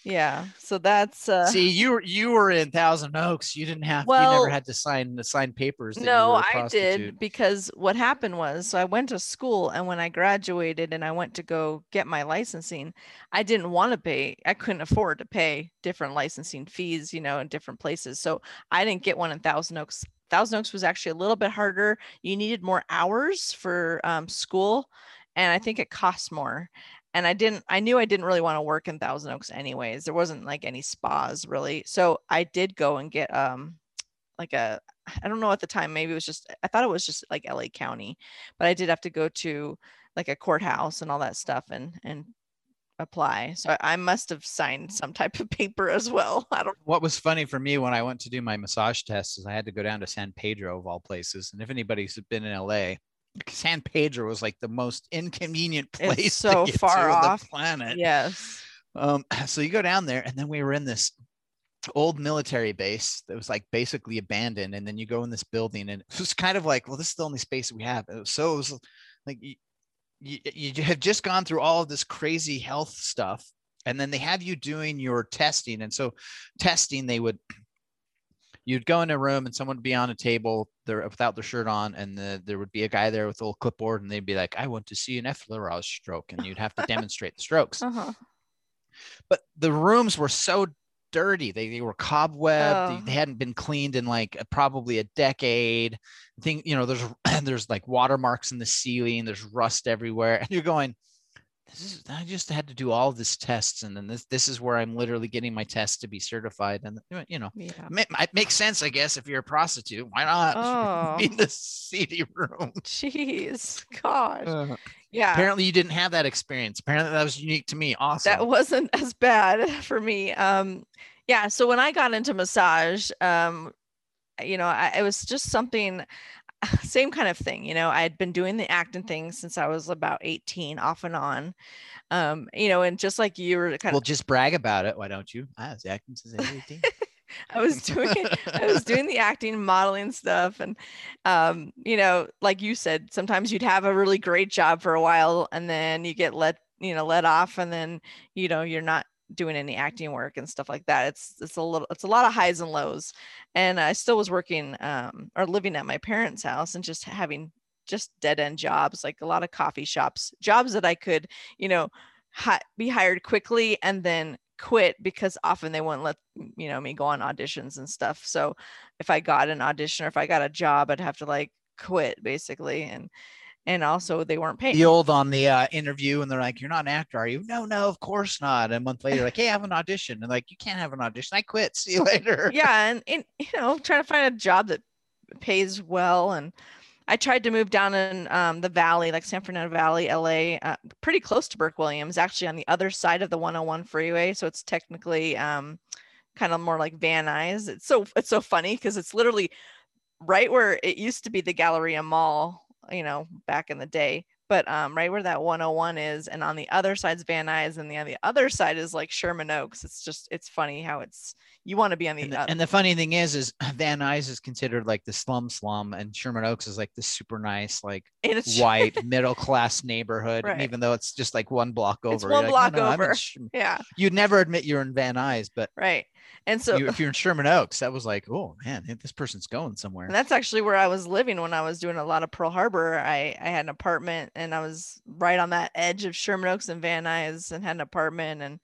Yeah. So that's uh See, you were you were in Thousand Oaks. You didn't have you Well, never had to sign the sign papers. You no i did because what happened was so i went to school and when i graduated and i went to go get my licensing i didn't want to pay i couldn't afford to pay different licensing fees you know in different places so i didn't get one in thousand oaks thousand oaks was actually a little bit harder you needed more hours for um, school and i think it cost more and i didn't i knew i didn't really want to work in thousand oaks anyways there wasn't like any spas really so i did go and get um like a I don't know at the time, maybe it was just, I thought it was just like LA County, but I did have to go to like a courthouse and all that stuff and, and apply. So I, must have signed some type of paper as well. I don't, What was funny for me when I went to do my massage test is I had to go down to San Pedro of all places. And if anybody's been in LA, San Pedro was like the most inconvenient place It's so to get far to off. the planet. yes. Um, so you go down there, and then we were in this old military base that was like basically abandoned, and then you go in this building, and it was kind of like, well, this is the only space we have. It was, so it was like you, you, you have just gone through all of this crazy health stuff, and then they have you doing your testing, and so testing they would. You'd go in a room and someone would be on a table there without their shirt on, and the, there would be a guy there with a little clipboard, and they'd be like, "I want to see an effleurage stroke," and you'd have to demonstrate the strokes Uh-huh. but the rooms were so dirty. They, they were cobwebbed. Oh. They, they hadn't been cleaned in like a- probably a decade. Thing, you know, there's there's like watermarks in the ceiling. There's rust everywhere, and you're going. This is. I just had to do all of this tests, and then this this is where I'm literally getting my test to be certified. And you know, Yeah. it makes sense, I guess, if you're a prostitute. Why not Oh, be in the seedy room? jeez. Gosh. Uh, Yeah. apparently, you didn't have that experience. Apparently, that was unique to me. Awesome. that wasn't as bad for me um yeah so when i got into massage um you know I, it was just something same kind of thing you know i had been doing the acting thing since i was about 18 off and on um you know and just like you were kind of well, of just brag about it. Why don't you? I was acting since I was 18. i was doing i was doing the acting modeling stuff and um you know like you said sometimes you'd have a really great job for a while and then you get let you know let off and then you know you're not doing any acting work and stuff like that it's it's a little it's a lot of highs and lows and i still was working um or living at my parents house and just having just dead end jobs like a lot of coffee shops jobs that i could you know hi- be hired quickly and then quit because often they wouldn't let you know me go on auditions and stuff. So if I got an audition or if I got a job, I'd have to like quit basically. And and also they weren't paying. The old on the uh, interview, and they're like, "You're not an actor, are you?" No, no, of course not. And a month later, like, "Hey, I have an audition," and like, "You can't have an audition. I quit. See you later." yeah, and, and you know, trying to find a job that pays well, and I tried to move down in um, the valley, like San Fernando Valley, LA, uh, pretty close to Burke Williams, actually on the other side of the 101 freeway. So it's technically um, kind of more like Van Nuys. It's so it's so funny because it's literally right where it used to be the Galleria Mall you know, back in the day. But um, right where that 101 is, and on the other side's Van Nuys, and the on the other side is like Sherman Oaks. It's just it's funny how it's you want to be on the, and the, and the funny thing is, is Van Nuys is considered like the slum slum, and Sherman Oaks is like the super nice, like white middle class neighborhood. Right. even though it's just like one block over, it's one block no, no, over. yeah, you'd never admit you're in Van Nuys, but right. And so you, if you're in Sherman Oaks, that was like, oh man, this person's going somewhere. And that's actually where I was living when I was doing a lot of Pearl Harbor. I, I had an apartment and I was right on that edge of Sherman Oaks and Van Nuys and had an apartment and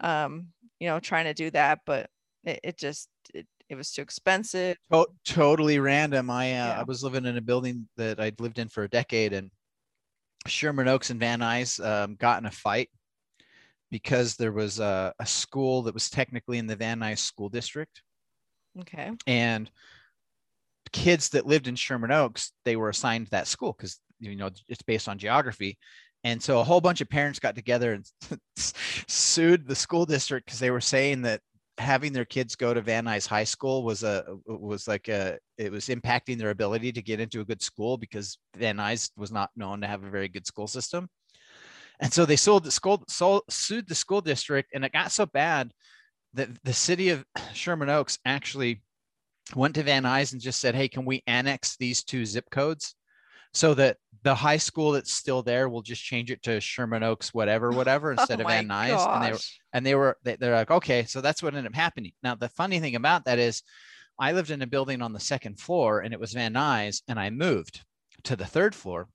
um, you know, trying to do that, but it, it just it, it was too expensive. To- totally random. I uh, yeah. I was living in a building that I'd lived in for a decade and Sherman Oaks and Van Nuys um, got in a fight because there was a, a school that was technically in the Van Nuys school district. Okay. And kids that lived in Sherman Oaks, they were assigned that school because you know it's based on geography. And so a whole bunch of parents got together and sued the school district because they were saying that having their kids go to Van Nuys High School was a was like a it was impacting their ability to get into a good school because Van Nuys was not known to have a very good school system. And so they sold the school, sold, sued the school district, and it got so bad that the city of Sherman Oaks actually went to Van Nuys and just said, "Hey, can we annex these two zip codes so that the high school that's still there will just change it to Sherman Oaks, whatever, whatever, instead oh of Van Nuys?" Gosh. And they were, and they were they, they're like, "Okay." So that's what ended up happening. Now the funny thing about that is, I lived in a building on the second floor, and it was Van Nuys, and I moved to the third floor,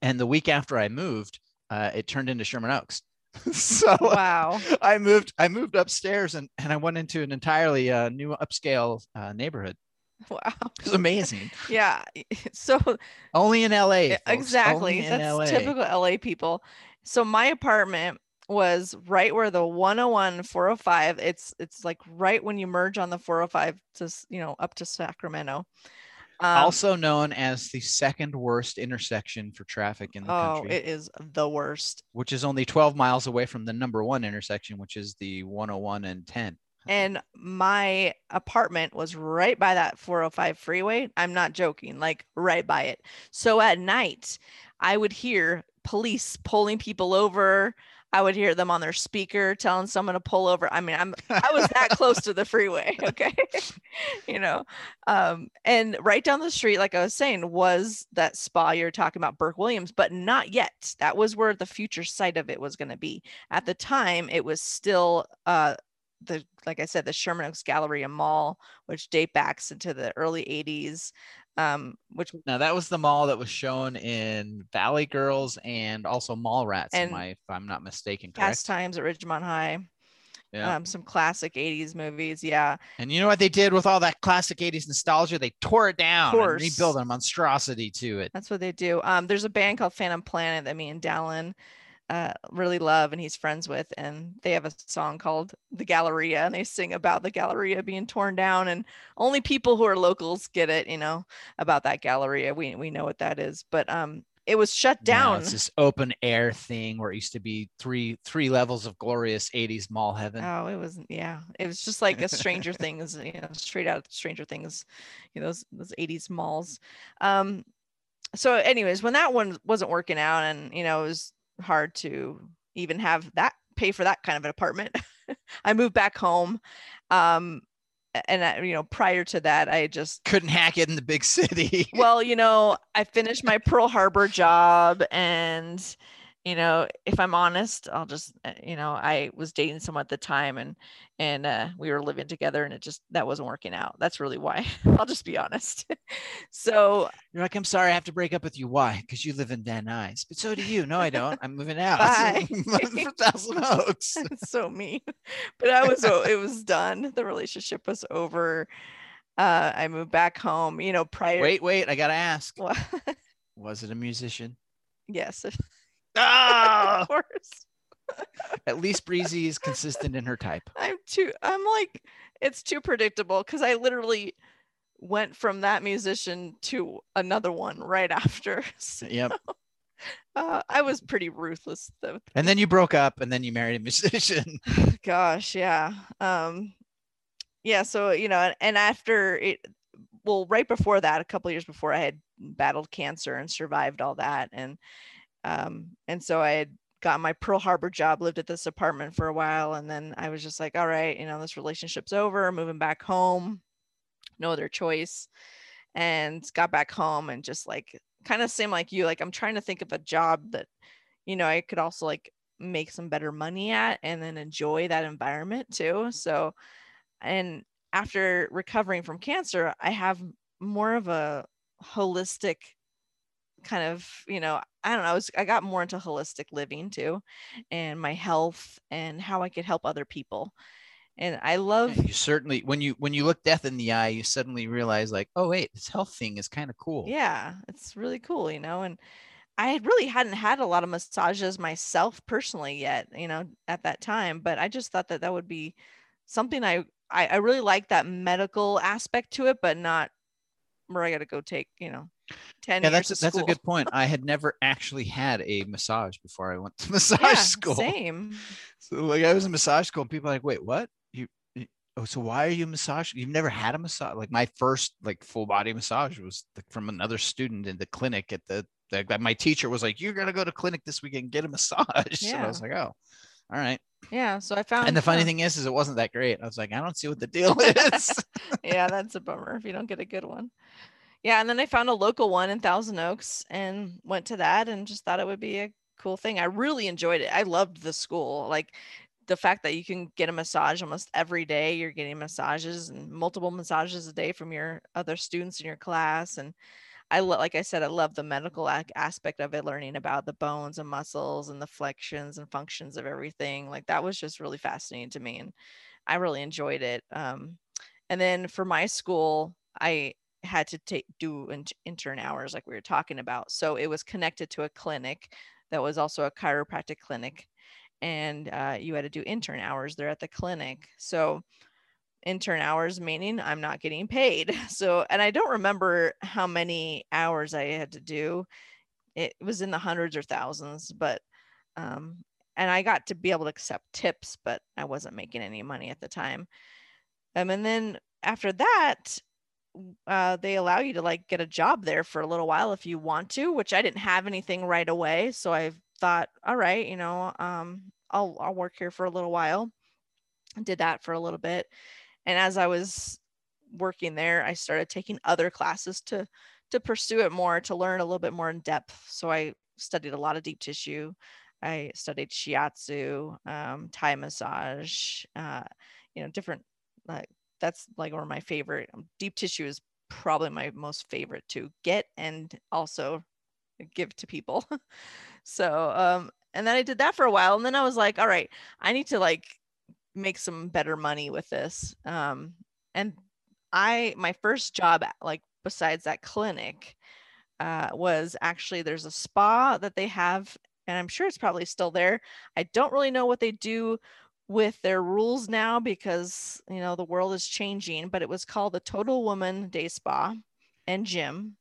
and the week after I moved uh, it turned into Sherman Oaks. so wow, I moved I moved upstairs and and I went into an entirely uh, new upscale uh, neighborhood. Wow, it was amazing. yeah, so only in LA. Folks. Exactly, only that's LA. typical LA people. So my apartment was right where the 101 405 it's it's like right when you merge on the 405 to you know up to sacramento um, also known as the second worst intersection for traffic in the oh, country. it is the worst. Which is only 12 miles away from the number one intersection, which is the 101 and 10. And my apartment was right by that 405 freeway. I'm not joking, like right by it. So at night, I would hear police pulling people over. I would hear them on their speaker telling someone to pull over. I mean, I'm I was that close to the freeway, okay? you know. Um, and right down the street, like I was saying, was that spa you're talking about, Burke Williams, but not yet. That was where the future site of it was going to be. At the time, it was still uh the like I said, the Sherman Oaks Galleria Mall, which date backs into the early 80s um, which now that was the mall that was shown in Valley Girls and also Mallrats, and my, if I'm not mistaken. Correct? Fast Times at Ridgemont High. Yeah. Um, some classic 80s movies. Yeah. And you know what they did with all that classic 80s nostalgia? They tore it down and rebuilt a monstrosity to it. That's what they do. Um, there's a band called Phantom Planet that me and Dallon uh, really love and he's friends with. And they have a song called The Galleria and they sing about the Galleria being torn down. And only people who are locals get it, you know, about that Galleria. We, we know what that is. But um, it was shut down. No, it's this open air thing where it used to be three three levels of glorious 80s mall heaven. Oh, it was yeah. It was just like a Stranger Things, you know, straight out of Stranger Things, you know, those those 80s malls. Um so anyways, when that one wasn't working out and you know, it was hard to even have that pay for that kind of an apartment. I moved back home. Um, and I, you know, prior to that, I just couldn't hack it in the big city. well, you know, I finished my Pearl Harbor job and you know, if I'm honest, I'll just, uh, you know, I was dating someone at the time and, and uh, we were living together and it just, that wasn't working out. That's really why. I'll just be honest. so you're like, I'm sorry, I have to break up with you. Why? Because you live in Van Nuys. But so do you. No, I don't. I'm moving out. for Thousand Oaks. so mean. But I was, it was done. The relationship was over. Uh, I moved back home, you know, prior. Wait, wait, I got to ask. was it a musician? Yes. Ah! of course. At least Breezy is consistent in her type. I'm too I'm like it's too predictable because I literally went from that musician to another one right after. So, yep. Uh, I was pretty ruthless though. And then you broke up and then you married a musician. Gosh, yeah. Um yeah, so you know, and after it well, right before that, a couple years before I had battled cancer and survived all that and um, and so I had got my Pearl Harbor job, lived at this apartment for a while, and then I was just like, all right, you know, this relationship's over, moving back home, no other choice. And got back home and just like kind of same like you, like I'm trying to think of a job that, you know, I could also like make some better money at and then enjoy that environment too. So, and after recovering from cancer, I have more of a holistic kind of you know i don't know I, was, I got more into holistic living too and my health and how i could help other people and i love you certainly when you when you look death in the eye you suddenly realize like oh wait this health thing is kind of cool. Yeah it's really cool you know and i really hadn't had a lot of massages myself personally yet you know at that time but i just thought that that would be something i i, I really like that medical aspect to it but not where i got to go take you know 10 yeah that's a, that's a good point. I had never actually had a massage before i went to massage yeah, school. same. So like i was in massage school and people like wait what? You, you oh so why are you massage you've never had a massage like my first like full body massage was from another student in the clinic at the my teacher was like you're gonna go to clinic this weekend and get a massage. Yeah. so i was like oh all right. Yeah so i found and the funny thing is is it wasn't that great. I was like i don't see what the deal is. Yeah that's a bummer if you don't get a good one yeah, and then I found a local one in Thousand Oaks and went to that and just thought it would be a cool thing. I really enjoyed it. I loved the school. Like the fact that you can get a massage almost every day, you're getting massages and multiple massages a day from your other students in your class and I lo- like I said, I love the medical aspect of it, learning about the bones and muscles and the flexions and functions of everything. Like that was just really fascinating to me, and I really enjoyed it. Um, and then for my school, I had to take do intern hours like we were talking about so it was connected to a clinic that was also a chiropractic clinic and uh, you had to do intern hours there at the clinic so intern hours meaning i'm not getting paid so and i don't remember how many hours i had to do. It was in the hundreds or thousands but um and i got to be able to accept tips but i wasn't making any money at the time. Um, and then after that uh, they allow you to like get a job there for a little while if you want to, which I didn't have anything right away. So I thought, all right, you know, um, I'll I'll work here for a little while. I Did that for a little bit, and as I was working there, I started taking other classes to to pursue it more, to learn a little bit more in depth. So I studied a lot of deep tissue. I studied shiatsu, um, Thai massage, uh, you know, different like that's like one of my favorite. Um, deep tissue is probably my most favorite to get and also give to people. so, um, and then I did that for a while, and then I was like, all right, I need to like make some better money with this. Um, and I, my first job, like besides that clinic, uh, was actually there's a spa that they have, and I'm sure it's probably still there. I don't really know what they do with their rules now because you know the world is changing but it was called the total woman day spa and gym.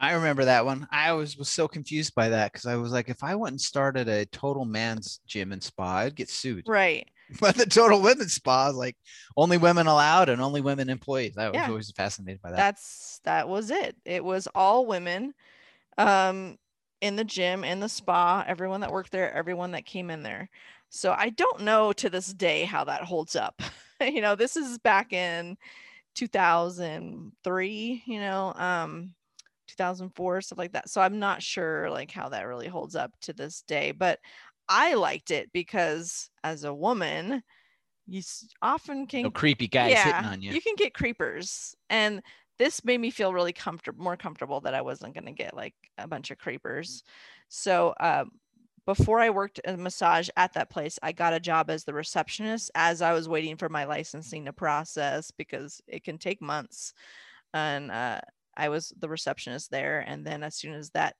I remember that one. I always was so confused by that because i was like if i went and started a total man's gym and spa i'd get sued. Right. But the total women's spa is like only women allowed and only women employees. I was yeah. always fascinated by that. That's that was it. It was all women um in the gym in the spa everyone that worked there everyone that came in there so I don't know to this day how that holds up. you know, this is back in 2003, you know, um 2004 stuff like that so i'm not sure like how that really holds up to this day but i liked it because as a woman you often can No creepy guy sitting on you. you can get creepers and this made me feel really comfortable more comfortable that i wasn't going to get like a bunch of creepers so um, before i worked a massage at that place i got a job as the receptionist as i was waiting for my licensing to process because it can take months and uh, i was the receptionist there and then as soon as that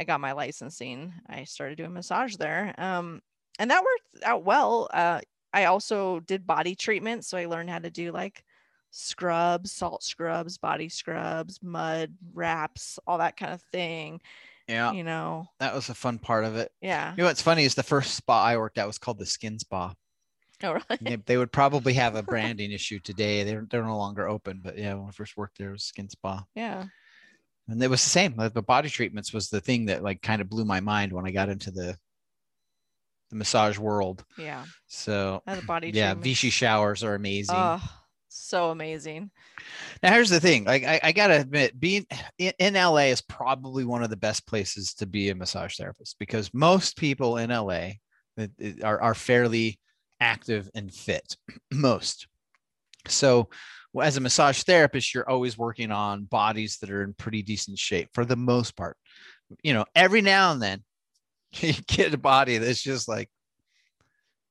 i got my licensing i started doing massage there um, and that worked out well uh, I also did body treatment. So I learned how to do like scrubs, salt scrubs, body scrubs, mud wraps, all that kind of thing. Yeah, You know, that was a fun part of it. yeah. You know what's funny is the first spa I worked at was called the Skin Spa. Oh, really? They, they would probably have a branding issue today. They're they're no longer open, but yeah, when I first worked there, it was Skin Spa, Yeah. and it was the same. The body treatments was the thing that like kind of blew my mind when I got into the the massage world. Yeah. So I had a body yeah, treatment. Vichy showers are amazing. Oh, so amazing. Now here's the thing. Like I, I gotta admit, being in, in LA is probably one of the best places to be a massage therapist because most people in LA are, are fairly active and fit. most. So as a massage therapist, you're always working on bodies that are in pretty decent shape for the most part. You know, every now and then you get a body that's just like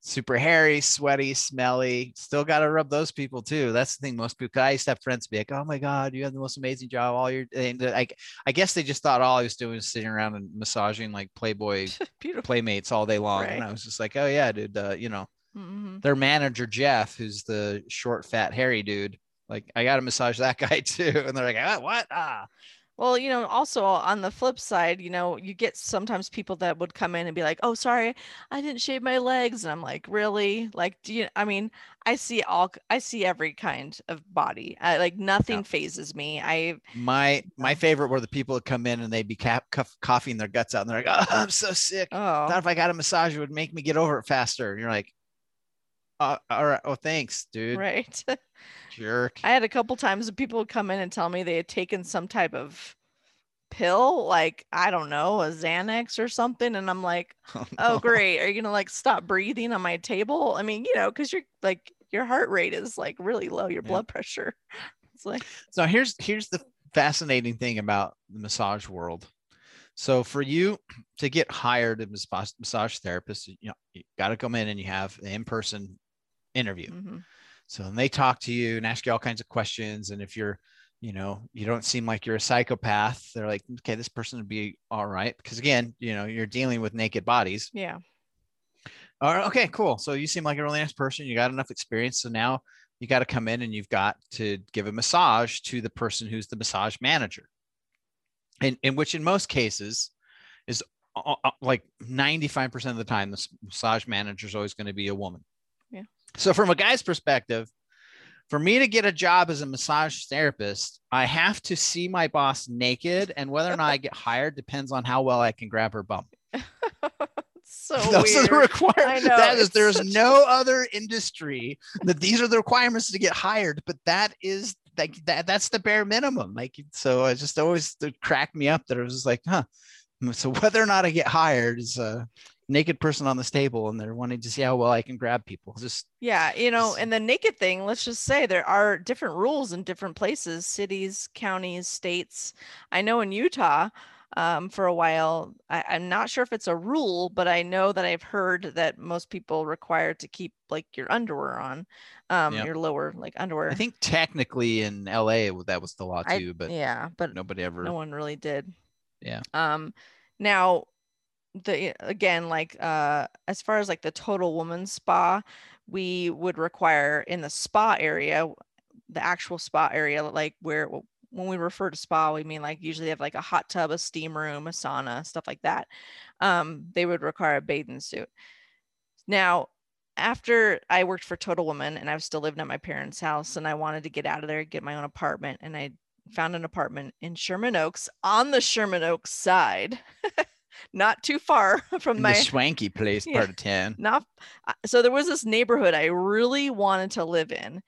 super hairy, sweaty, smelly. Still got to rub those people too. That's the thing. Most people, I used to have friends be like, "Oh my god, you have the most amazing job all your." And I, I guess they just thought all I was doing was sitting around and massaging like Playboy playmates all day long. Right. And I was just like, "Oh yeah, dude. Uh, you know, Mhm. their manager Jeff, who's the short, fat, hairy dude." Like I got to massage that guy too, and they're like, ah, "What? Ah, Well, you know, also on the flip side, you know, you get sometimes people that would come in and be like, "Oh, sorry, I didn't shave my legs," and I'm like, "Really? Like, do you?" I mean, I see all, I see every kind of body. I, like nothing phases me. I my my favorite were the people that come in and they'd be cap, cuff, coughing their guts out, and they're like, "Oh, I'm so sick." oh, thought if I got a massage, it would make me get over it faster. And you're like, uh, all right. Oh, thanks, dude. right. Jerk. I had a couple times people would come in and tell me they had taken some type of pill, like I don't know, a Xanax or something, and I'm like, no. oh great are you gonna like stop breathing on my table i mean you know because you're like your heart rate is like really low your Yeah. blood pressure it's like So here's here's the fascinating thing about the massage world. So for you to get hired as a massage, massage therapist, you know, you got to come in and you have an in-person interview. mhm, So and they talk to you and ask you all kinds of questions. And if you're, you know, you don't seem like you're a psychopath, they're like, okay, this person would be all right. Because again, you know, you're dealing with naked bodies. yeah All right, okay, cool. So you seem like a really nice person. You got enough experience. So now you got to come in and you've got to give a massage to the person who's the massage manager. And in which in most cases is uh, uh, like 95% of the time, the massage manager is always going to be a woman. So from a guy's perspective, for me to get a job as a massage therapist, I have to see my boss naked, and whether or not I get hired depends on how well I can grab her bum. so Those are the requirements. Know, That is, there's such- no other industry that these are the requirements to get hired, but that is like that, that's the bare minimum. Like, so it just always cracked me up that it was just like, huh. So whether or not I get hired is a naked person on this table and they're wanting to see how well I can grab people. Just yeah you know s- and the naked thing let's just say there are different rules in different places cities counties states i know in utah um, for a while I, i'm not sure if it's a rule but i know that i've heard that most people require to keep like your underwear on um, your lower like underwear I think technically in LA that was the law I- too, but yeah but nobody ever. no one really did Yeah. um now the again like uh as far as like the total woman spa we would require in the spa area the actual spa area like where when we refer to spa we mean like usually they have like a hot tub a steam room a sauna stuff like that um they would require a bathing suit. Now after I worked for Total Woman and I was still living at my parents' house and I wanted to get out of there, get my own apartment, and I found an apartment in Sherman Oaks on the Sherman Oaks side, not too far from In my swanky place Yeah. part of town. not uh, so there was this neighborhood I really wanted to live in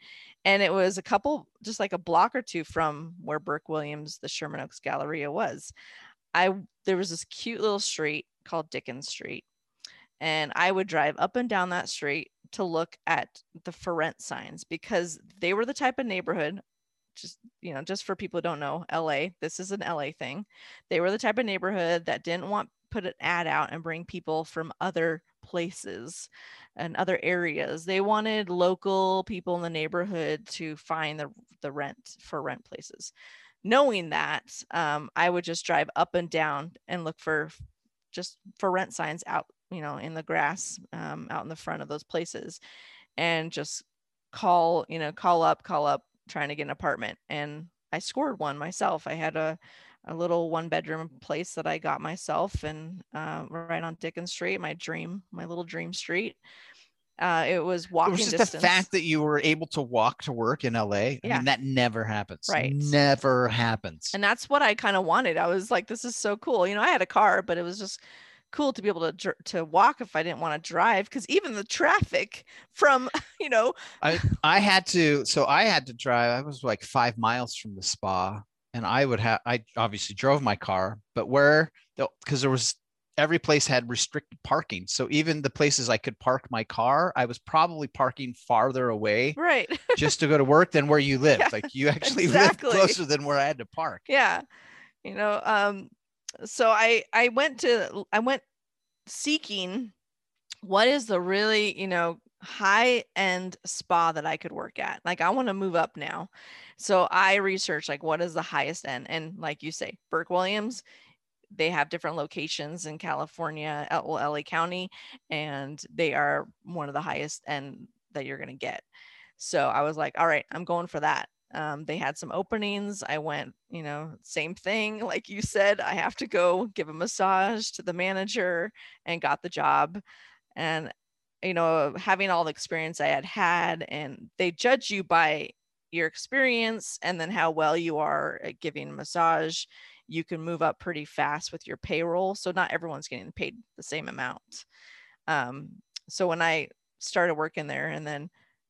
and it was a couple just like a block or two from where burke williams the sherman oaks galleria was i there was this cute little street called dickens street and i would drive up and down that street to look at the for rent signs because they were the type of neighborhood just you know just for people who don't know la this is an la thing they were the type of neighborhood that didn't want put an ad out and bring people from other places and other areas. They wanted local people in the neighborhood to find the, the rent for rent places. Knowing that um, i would just drive up and down and look for just for rent signs out you know in the grass um, out in the front of those places and just call you know call up call up trying to get an apartment. And I scored one myself. I had a, a little one bedroom place that I got myself and uh, right on Dickens Street, my dream, my little dream street. Uh, it was walking it was just distance. the fact that you were able to walk to work in LA. I Yeah. mean, that never happens. Right. Never happens. and that's what I kind of wanted. I was like, this is so cool. You know, I had a car, but it was just cool to be able to to walk if I didn't want to drive because even the traffic from you know I I had to so I had to drive. I was like five miles from the spa, and I would have I obviously drove my car, but where because there was every place had restricted parking. So even the places I could park my car, I was probably parking farther away right just to go to work than where you live. Yeah, like you actually exactly. live closer than where I had to park. yeah you know um so i i went to i went seeking what is the really you know high end spa that i could work at like i want to move up now so i researched like what is the highest end and like you say burke williams they have different locations in california la county and they are one of the highest end that you're going to get. So i was like all right i'm going for that. Um, they had some openings. I went you know same thing like you said i have to go give a massage to the manager and got the job. And you know having all the experience i had had and they judge you by your experience and then how well you are at giving massage you can move up pretty fast with your payroll so not everyone's getting paid the same amount. Um, so when i started working there and then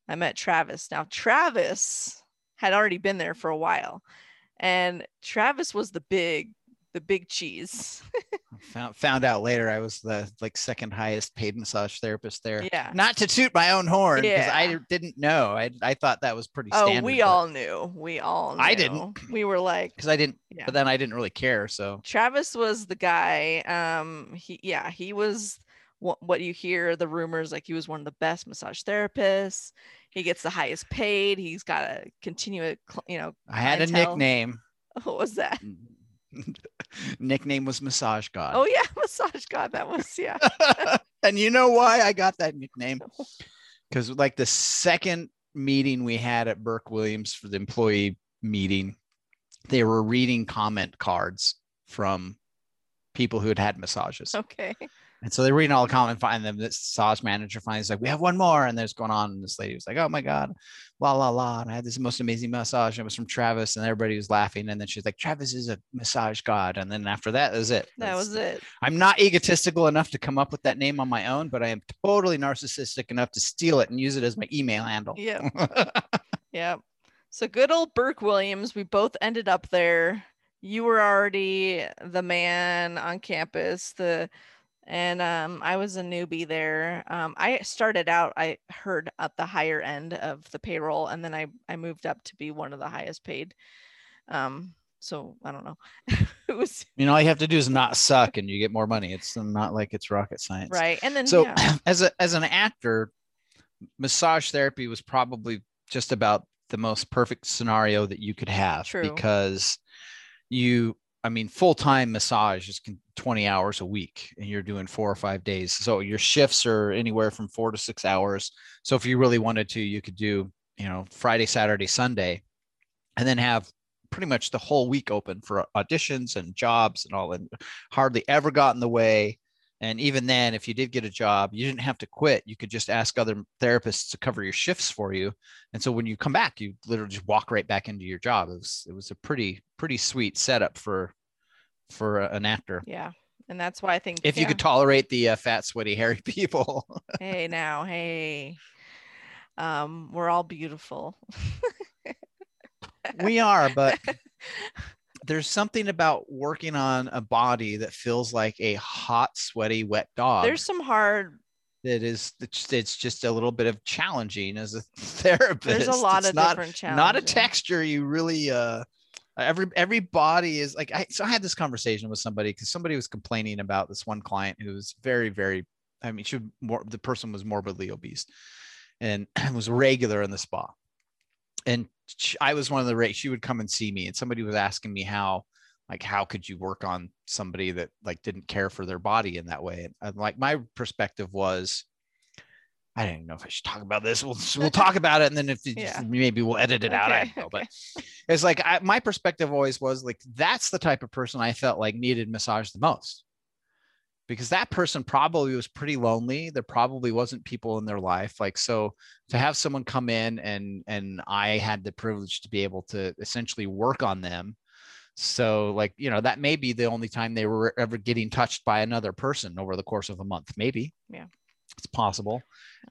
i met travis now travis had already been there for a while and travis was the big the big cheese Found found out later I was the like second highest paid massage therapist there. yeah Not to toot my own horn because Yeah. I didn't know. I I thought that was pretty oh we all knew we all knew. I didn't. we were like because I didn't. Yeah. But then I didn't really care. So Travis was the guy. Um, he yeah, he was what what you hear the rumors like he was one of the best massage therapists. He gets the highest paid. He's got a continuous, you know, I had a nickname. what was that? Nickname was Massage God. Oh yeah, massage god. That was yeah. and you know why I got that nickname? Because like the second meeting we had at Burke Williams for the employee meeting, they were reading comment cards from people who had had massages. Okay. And so they're reading all the comment, find them. This massage manager finally finds like, we have one more, and there's going on. And this lady was like, oh my god, la la la. And I had this most amazing massage. And it was from Travis, and everybody was laughing. And then she's like, Travis is a massage god. And then after that, that was it. That was it. I'm not egotistical enough to come up with that name on my own, but I am totally narcissistic enough to steal it and use it as my email handle. Yeah. Yeah. So good old Burke Williams. We both ended up there. You were already the man on campus. The and um, I was a newbie there. Um, I started out. I heard at the higher end of the payroll, and then I I moved up to be one of the highest paid. Um, so I don't know. it was you know, all you have to do is not suck, and you get more money. It's not like it's rocket science. right. And then So, yeah, as a as an actor, massage therapy was probably just about the most perfect scenario that you could have True. because you I mean full time massage is 20 hours a week and you're doing 4 or 5 days. So your shifts are anywhere from 4 to 6 hours. So if you really wanted to you could do, you know, Friday, Saturday, Sunday and then have pretty much the whole week open for auditions and jobs and all and hardly ever got in the way and even then, if you did get a job, you didn't have to quit. You could just ask other therapists to cover your shifts for you. And so when you come back, you literally just walk right back into your job. It was it was a pretty pretty sweet setup for for an actor. yeah. And that's why I think If you could tolerate the uh, fat, sweaty, hairy people. hey now hey Um, we're all beautiful. we are, but there's something about working on a body that feels like a hot, sweaty, wet dog. There's some hard. That is, it's, just a little bit of challenging as a therapist. There's a lot it's of not, different challenges. Not a texture you really. uh Every every body is like I so I had this conversation with somebody because somebody was complaining about this one client who was very very I mean she more the person was morbidly obese and was regular in the spa and she, I was one of the race. she would come and see me and somebody was asking me how like how could you work on somebody that like didn't care for their body in that way and, and like my perspective was I don't even know if I should talk about this. We'll we'll talk about it, and then if Yeah. maybe we'll edit it out. I don't know, okay. but it's like I, my perspective always was like that's the type of person I felt like needed massage the most, because that person probably was pretty lonely. There probably wasn't people in their life, like so to have someone come in and and I had the privilege to be able to essentially work on them. So like you know that may be the only time they were ever getting touched by another person over the course of a month, maybe. Yeah. it's possible.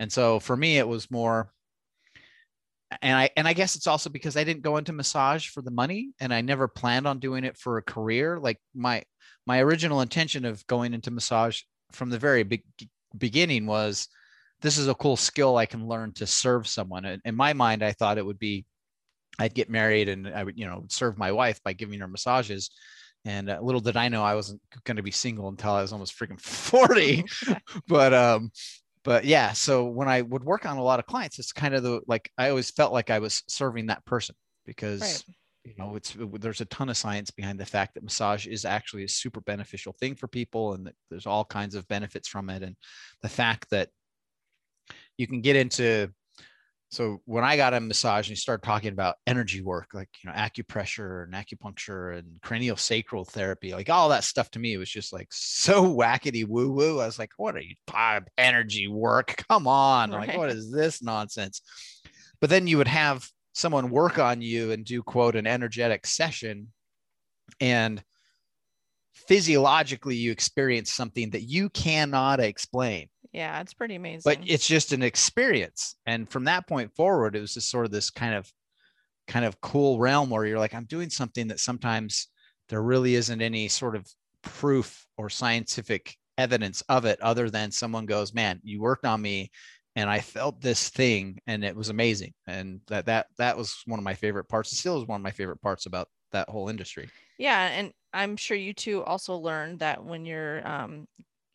And so for me, it was more and I and I guess it's also because I didn't go into massage for the money and I never planned on doing it for a career. Like my my original intention of going into massage from the very big beginning was this is a cool skill I can learn to serve someone. And in my mind, I thought it would be I'd get married and I would, you know, serve my wife by giving her massages. And uh, little did I know I wasn't going to be single until I was almost freaking 40 but um but yeah so when i would work on a lot of clients it's kind of the like i always felt like i was serving that person because Right. you know it's there's a ton of science behind the fact that massage is actually a super beneficial thing for people and that there's all kinds of benefits from it and the fact that you can get into so when I got a massage and you started talking about energy work, like you know, acupressure and acupuncture and cranial sacral therapy, like all that stuff to me it was just like so wackety woo woo. I was like, what are you talking about? energy work? Come on. Like, what is this nonsense? But then you would have someone work on you and do quote an energetic session and physiologically you experience something that you cannot explain Yeah, it's pretty amazing. but it's just an experience and from that point forward it was just sort of this kind of kind of cool realm where you're like i'm doing something that sometimes there really isn't any sort of proof or scientific evidence of it other than someone goes man you worked on me and i felt this thing and it was amazing and that that that was one of my favorite parts it still is one of my favorite parts about that whole industry yeah, and I'm sure you too also learned that when you're um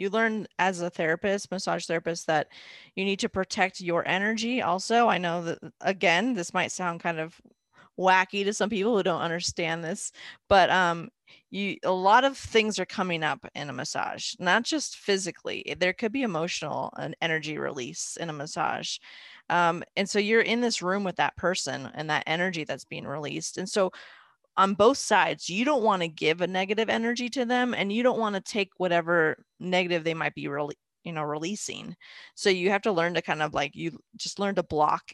you learn as a therapist, massage therapist, that you need to protect your energy. Also, I know that again, this might sound kind of wacky to some people who don't understand this, but um you a lot of things are coming up in a massage, not just physically. There could be emotional and energy release in a massage. Um, and so you're in this room with that person and that energy that's being released. And so on both sides you don't want to give a negative energy to them and you don't want to take whatever negative they might be really you know releasing. So you have to learn to kind of like you just learn to block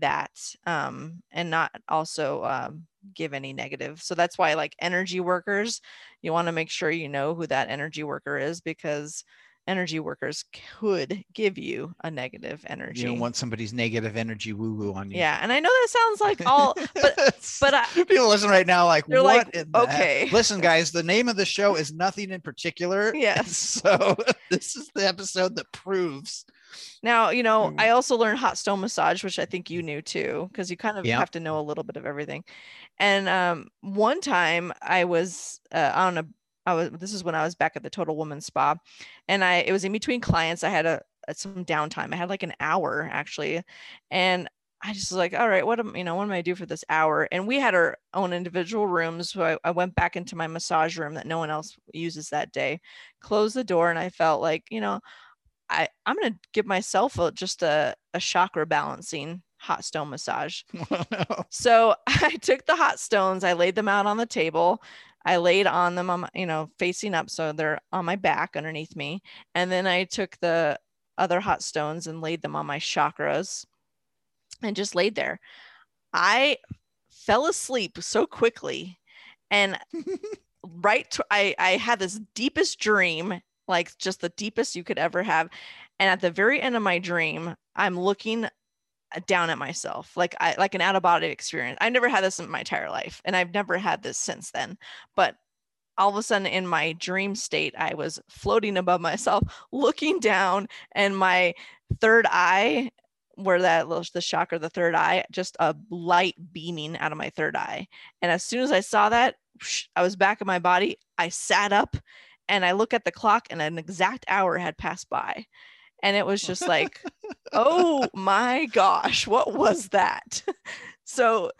that um and not also um give any negative. So that's why like energy workers you want to make sure you know who that energy worker is because energy workers could give you a negative energy you don't want somebody's negative energy woo woo on you yeah and i know that sounds like all but but I, people listen right now like They're what like, in the heck?" okay. listen guys the name of the show is nothing in particular Yes. so this is the episode that proves Now, you know, Mm. I also learned hot stone massage, which I think you knew too, because you kind of Yeah. have to know a little bit of everything. And um, one time I was uh, on a, I was, this is when I was back at the Total Woman Spa, and I, it was in between clients. I had a, a- some downtime. I had like an hour actually, and I just was like, all right, what am, you know, what am I do for this hour? And we had our own individual rooms. So I, I went back into my massage room that no one else uses that day, closed the door, and I felt like, you know, I, I'm gonna give myself a, just a, a chakra balancing hot stone massage. So I took the hot stones, I laid them out on the table. I laid on them on my, you know, facing up so they're on my back underneath me. And then I took the other hot stones and laid them on my chakras and just laid there. I fell asleep so quickly and right to, I I had this deepest dream, like just the deepest you could ever have. And at the very end of my dream, I'm looking Uh, down at myself like i like an out of body experience. I never had this in my entire life and i've never had this since then but all of a sudden in my dream state i was floating above myself looking down and my third eye where that little the chakra the third eye just a light beaming out of my third eye and as soon as i saw that i was back in my body i sat up and i look at the clock and an exact hour had passed by and it was just like oh my gosh what was that? So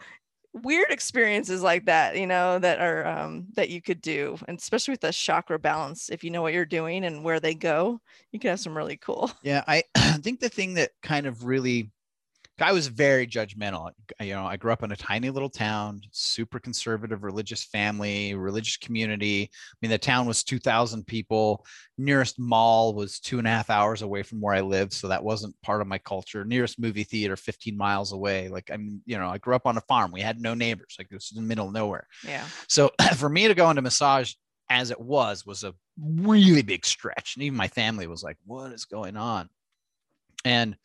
weird experiences like that you know that are um that you could do and especially with the chakra balance if you know what you're doing and where they go you can have some really cool yeah i think the thing that kind of really I was very judgmental. You know, I grew up in a tiny little town, super conservative religious family, religious community. I mean, the town was 2,000 people. Nearest mall was two and a half hours away from where I lived. So that wasn't part of my culture. Nearest movie theater, 15 miles away. Like, I mean, you know, I grew up on a farm. We had no neighbors. Like, this is in the middle of nowhere. Yeah. So for me to go into massage as it was, was a really big stretch. And even my family was like, what is going on? And,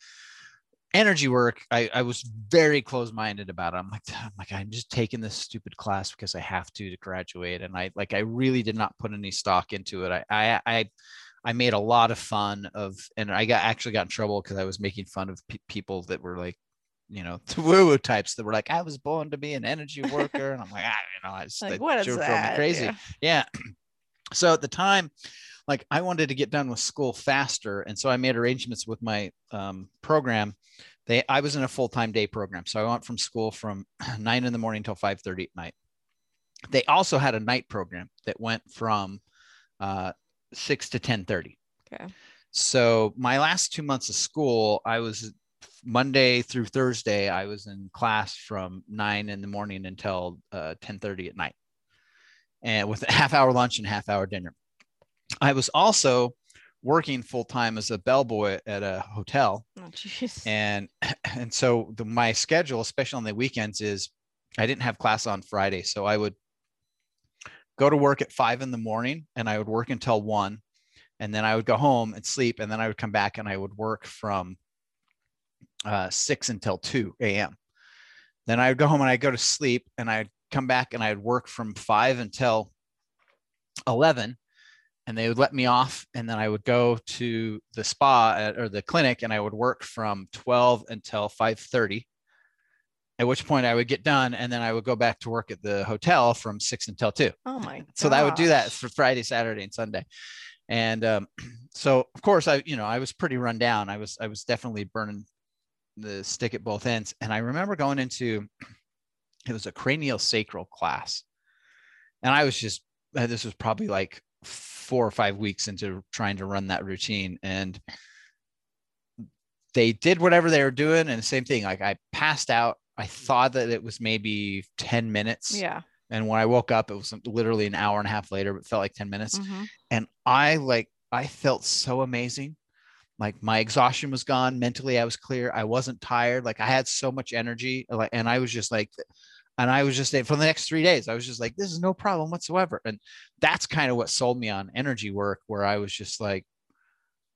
energy work I, I was very close-minded about it. I'm like I'm like i'm just taking this stupid class because i have to to graduate. And i like i really did not put any stock into it. I i i, I made a lot of fun of and i got actually got in trouble because i was making fun of pe- people that were like you know the woo woo types that were like i was born to be an energy worker. And i'm like ah, you know i just like, what is that? crazy. Yeah. yeah. So at the time like I wanted to get done with school faster, and so I made arrangements with my um, program. They I was in a full time day program, so I went from school from nine in the morning till five thirty at night. They also had a night program that went from uh, six to ten thirty. Okay. So my last two months of school, I was Monday through Thursday, I was in class from nine in the morning until uh, ten thirty at night, and with a half hour lunch and half hour dinner. I was also working full time as a bellboy at a hotel. Oh, and and so the, my schedule, especially on the weekends, is I didn't have class on Friday, so I would go to work at five in the morning, and I would work until one, and then I would go home and sleep, and then I would come back and I would work from uh, six until two a.m. Then I would go home and I'd go to sleep, and I'd come back and I'd work from five until eleven and they would let me off and then i would go to the spa at, or the clinic and i would work from 12 until 5.30 at which point i would get done and then i would go back to work at the hotel from 6 until 2 oh my gosh. so i would do that for friday saturday and sunday. And um, so of course i you know i was pretty run down. I was i was definitely burning the stick at both ends. And i remember going into it was a cranial sacral class. And i was just uh, this was probably like four or five weeks into trying to run that routine and they did whatever they were doing and the same thing like i passed out. I thought that it was maybe 10 minutes yeah. and when i woke up it was literally an hour and a half later but felt like 10 minutes. Mm-hmm. and i like i felt so amazing. Like my exhaustion was gone. Mentally i was clear. I wasn't tired. Like i had so much energy like and i was just like and I was just for the next three days, I was just like, this is no problem whatsoever. And that's kind of what sold me on energy work, where I was just like,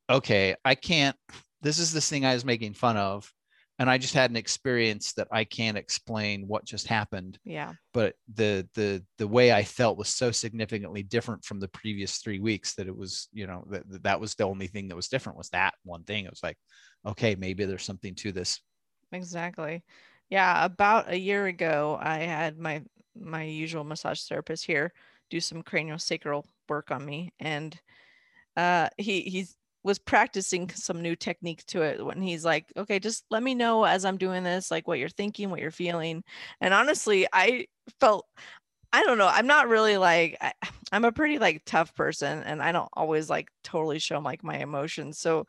okay, I can't, this is this thing I was making fun of. And I just had an experience that I can't explain what just happened. Yeah. But the the the way I felt was so significantly different from the previous three weeks that it was, you know, that that was the only thing that was different was that one thing. It was like, okay, maybe there's something to this. Exactly. Yeah, about a year ago, I had my my usual massage therapist here do some craniosacral work on me, and uh, he he was practicing some new techniques to it when he's like, okay, just let me know as I'm doing this, like what you're thinking, what you're feeling. And honestly, I felt I don't know. I'm not really like I, am a pretty like tough person and I don't always like totally show like my emotions. So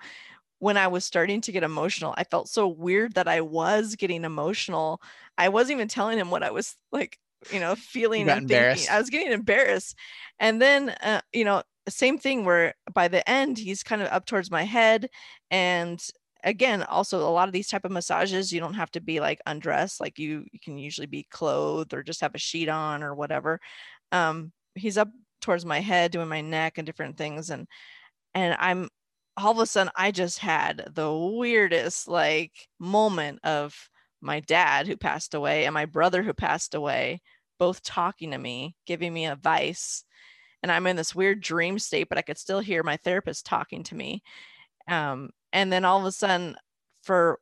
when I was starting to get emotional, I felt so weird that I was getting emotional. I wasn't even telling him what I was like, you know, feeling you and thinking. I was getting embarrassed. And then, uh, you know, same thing where by the end he's kind of up towards my head and again also a lot of these type of massages you don't have to be like undressed like you you can usually be clothed or just have a sheet on or whatever um he's up towards my head doing my neck and different things and and i'm all of a sudden I just had the weirdest like moment of my dad who passed away and my brother who passed away both talking to me, giving me advice. And I'm in this weird dream state, but I could still hear my therapist talking to me. Um, and then all of a sudden, for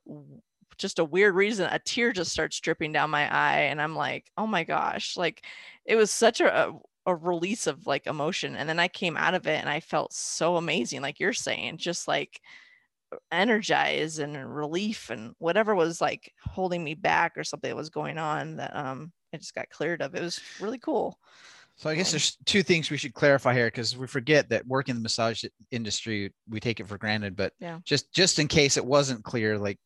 just a weird reason, a tear just starts dripping down my eye. And I'm like, oh my gosh, like it was such a, a release of like emotion. And then I came out of it and I felt so amazing, like you're saying, just like energized and relief and whatever was like holding me back or something that was going on that um I just got cleared of. It was really cool. So I guess there's two things we should clarify here because we forget that working in the massage industry, we take it for granted. But yeah. just just in case it wasn't clear, like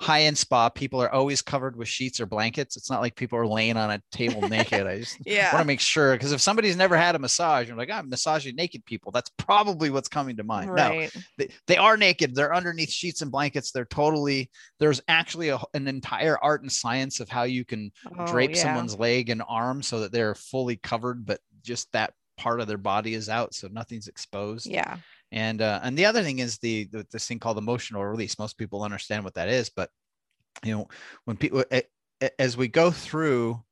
high end spa, people are always covered with sheets or blankets. It's not like people are laying on a table naked. I just yeah. want to make sure because if somebody's never had a massage, you're like, I'm massaging naked people. That's probably what's coming to mind. Right. No, they, they are naked. They're underneath sheets and blankets. They're totally, there's actually a, an entire art and science of how you can Oh, drape yeah. someone's leg and arm so that they're fully covered, but just that part of their body is out. So nothing's exposed. Yeah. And uh, and the other thing is the, the this thing called emotional release. Most people understand what that is, but you know when people as we go through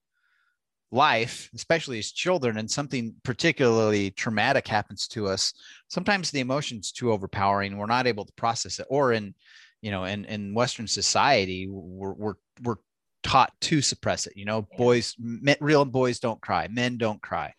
life, especially as children, and something particularly traumatic happens to us, sometimes the emotion's too overpowering. We're not able to process it. Or in you know in in Western society, we're we're we're taught to suppress it. You know, boys, men, real boys don't cry, men don't cry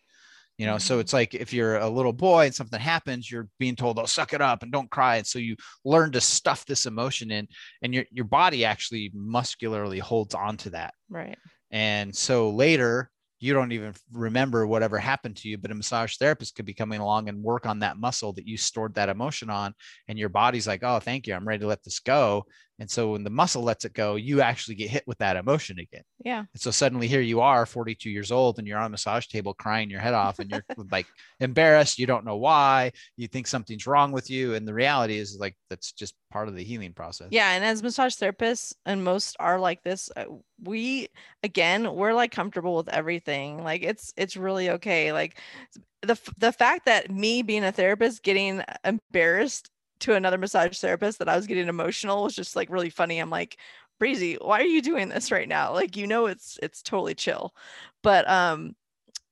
you know so Mhm. it's like if you're a little boy and something happens you're being told oh suck it up and don't cry and so you learn to stuff this emotion in and your your body actually muscularly holds on to that Right. and so later you don't even remember whatever happened to you but a massage therapist could be coming along and work on that muscle that you stored that emotion on and your body's like oh thank you i'm ready to let this go and so when the muscle lets it go you actually get hit with that emotion again Yeah. and so suddenly here you are, 42 years old, and you're on a massage table crying your head off, and you're like embarrassed. You don't know why. You think something's wrong with you. And the reality is like that's just part of the healing process. Yeah, and as massage therapists, and most are like this, uh, we again, we're like comfortable with everything. Like it's it's really okay. Like the the fact that me being a therapist getting embarrassed to another massage therapist that I was getting emotional was just like really funny. I'm like, Breezy, why are you doing this right now? Like you know it's it's totally chill. But um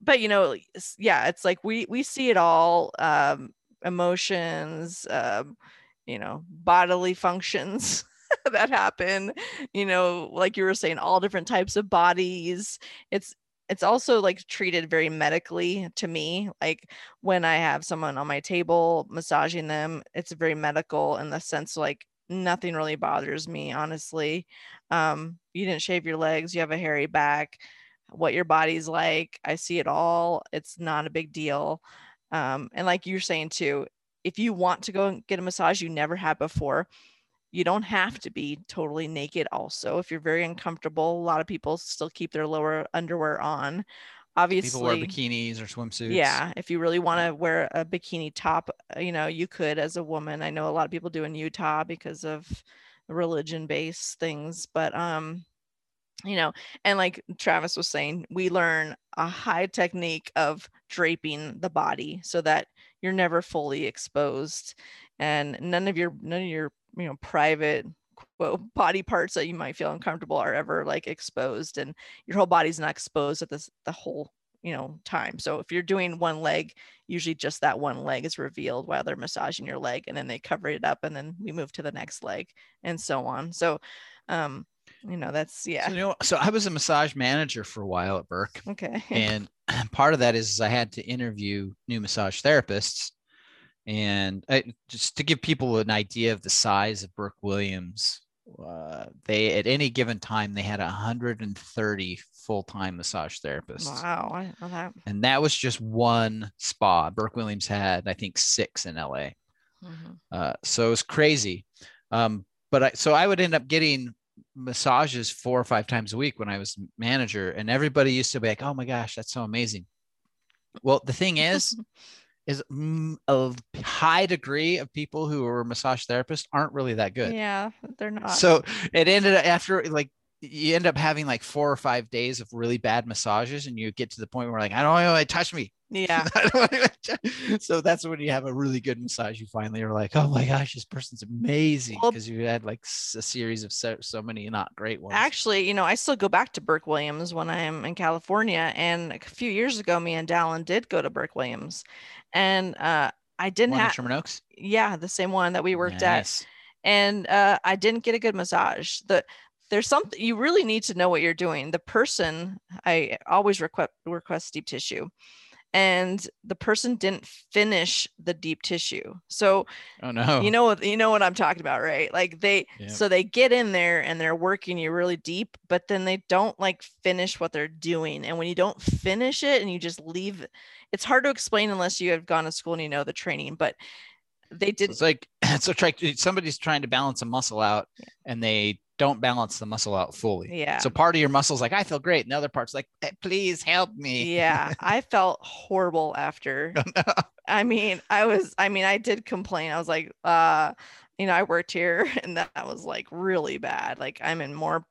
but you know, yeah, it's like we we see it all um emotions, um you know, bodily functions that happen, you know, like you were saying, all different types of bodies. It's it's also like treated very medically to me. Like when I have someone on my table massaging them, it's very medical in the sense like nothing really bothers me, honestly. Um, you didn't shave your legs, you have a hairy back, what your body's like, I see it all. It's not a big deal. Um, and like you're saying too, if you want to go and get a massage you never had before, you don't have to be totally naked also. If you're very uncomfortable, a lot of people still keep their lower underwear on. Obviously, People wear bikinis or swimsuits. yeah, if you really want to wear a bikini top, uh, you know, you could as a woman. I know a lot of people do in Utah because of religion based things, but um you know, and like Travis was saying, we learn a high technique of draping the body so that you're never fully exposed and none of your none of your, you know, private quote body parts that you might feel uncomfortable are ever like exposed and your whole body's not exposed at this the whole you know time so if you're doing one leg usually just that one leg is revealed while they're massaging your leg and then they cover it up and then we move to the next leg and so on so um you know that's yeah So, you know, so I was a massage manager for a while at Burke. okay and part of that is I had to interview new massage therapists. And I, just to give people an idea of the size of Burke Williams, uh, they at any given time they had 130 full-time massage therapists, wow I know that and that was just one spa. Burke Williams had I think six in LA. Mhm. Uh, so it was crazy. Um, but I, so I would end up getting massages four or five times a week when I was manager, and everybody used to be like, "Oh my gosh, that's so amazing." Well, the thing is, is a high degree of people who are massage therapists aren't really that good. yeah they're not So it ended up after like you end up having like four or five days of really bad massages and you get to the point where like i don't want to touch me Yeah. so that's when you have a really good massage you finally are like oh my gosh this person's amazing Well- because you had like a series of so, so many not great ones Actually, you know, I still go back to Burke Williams when I'm in California. And a few years ago, me and Dallon did go to Burke Williams. And uh, I didn't have, Sherman Oaks yeah, the same one that we worked at. And uh, I didn't get a good massage. The there's something you really need to know what you're doing. The person I always request request deep tissue, and the person didn't finish the deep tissue. So oh no you know what you know what I'm talking about, right? Like they Yeah. so they get in there and they're working you really deep, but then they don't like finish what they're doing. And when you don't finish it and you just leave, it's hard to explain unless you have gone to school and you know the training. But they didn't it's like so try somebody's trying to balance a muscle out and they don't balance the muscle out fully. Yeah. so part of your muscle's like i feel great and the other part's like "Eh, please help me. Yeah i felt horrible after. I mean i was i mean i did complain. I was like uh you know i worked here and that was like really bad. Like i'm in more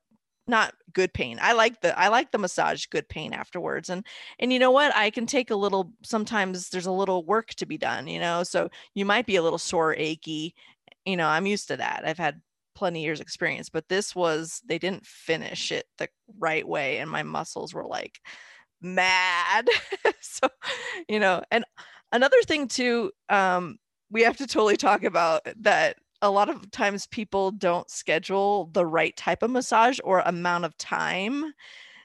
not good pain. I like the i like the massage good pain afterwards. And and you know what? I can take a little sometimes there's a little work to be done you know? So you might be a little sore achy. You know i'm used to that. I've had plenty years experience but this was they didn't finish it the right way and my muscles were like mad. So you know and another thing too um we have to totally talk about that a lot of times people don't schedule the right type of massage or amount of time.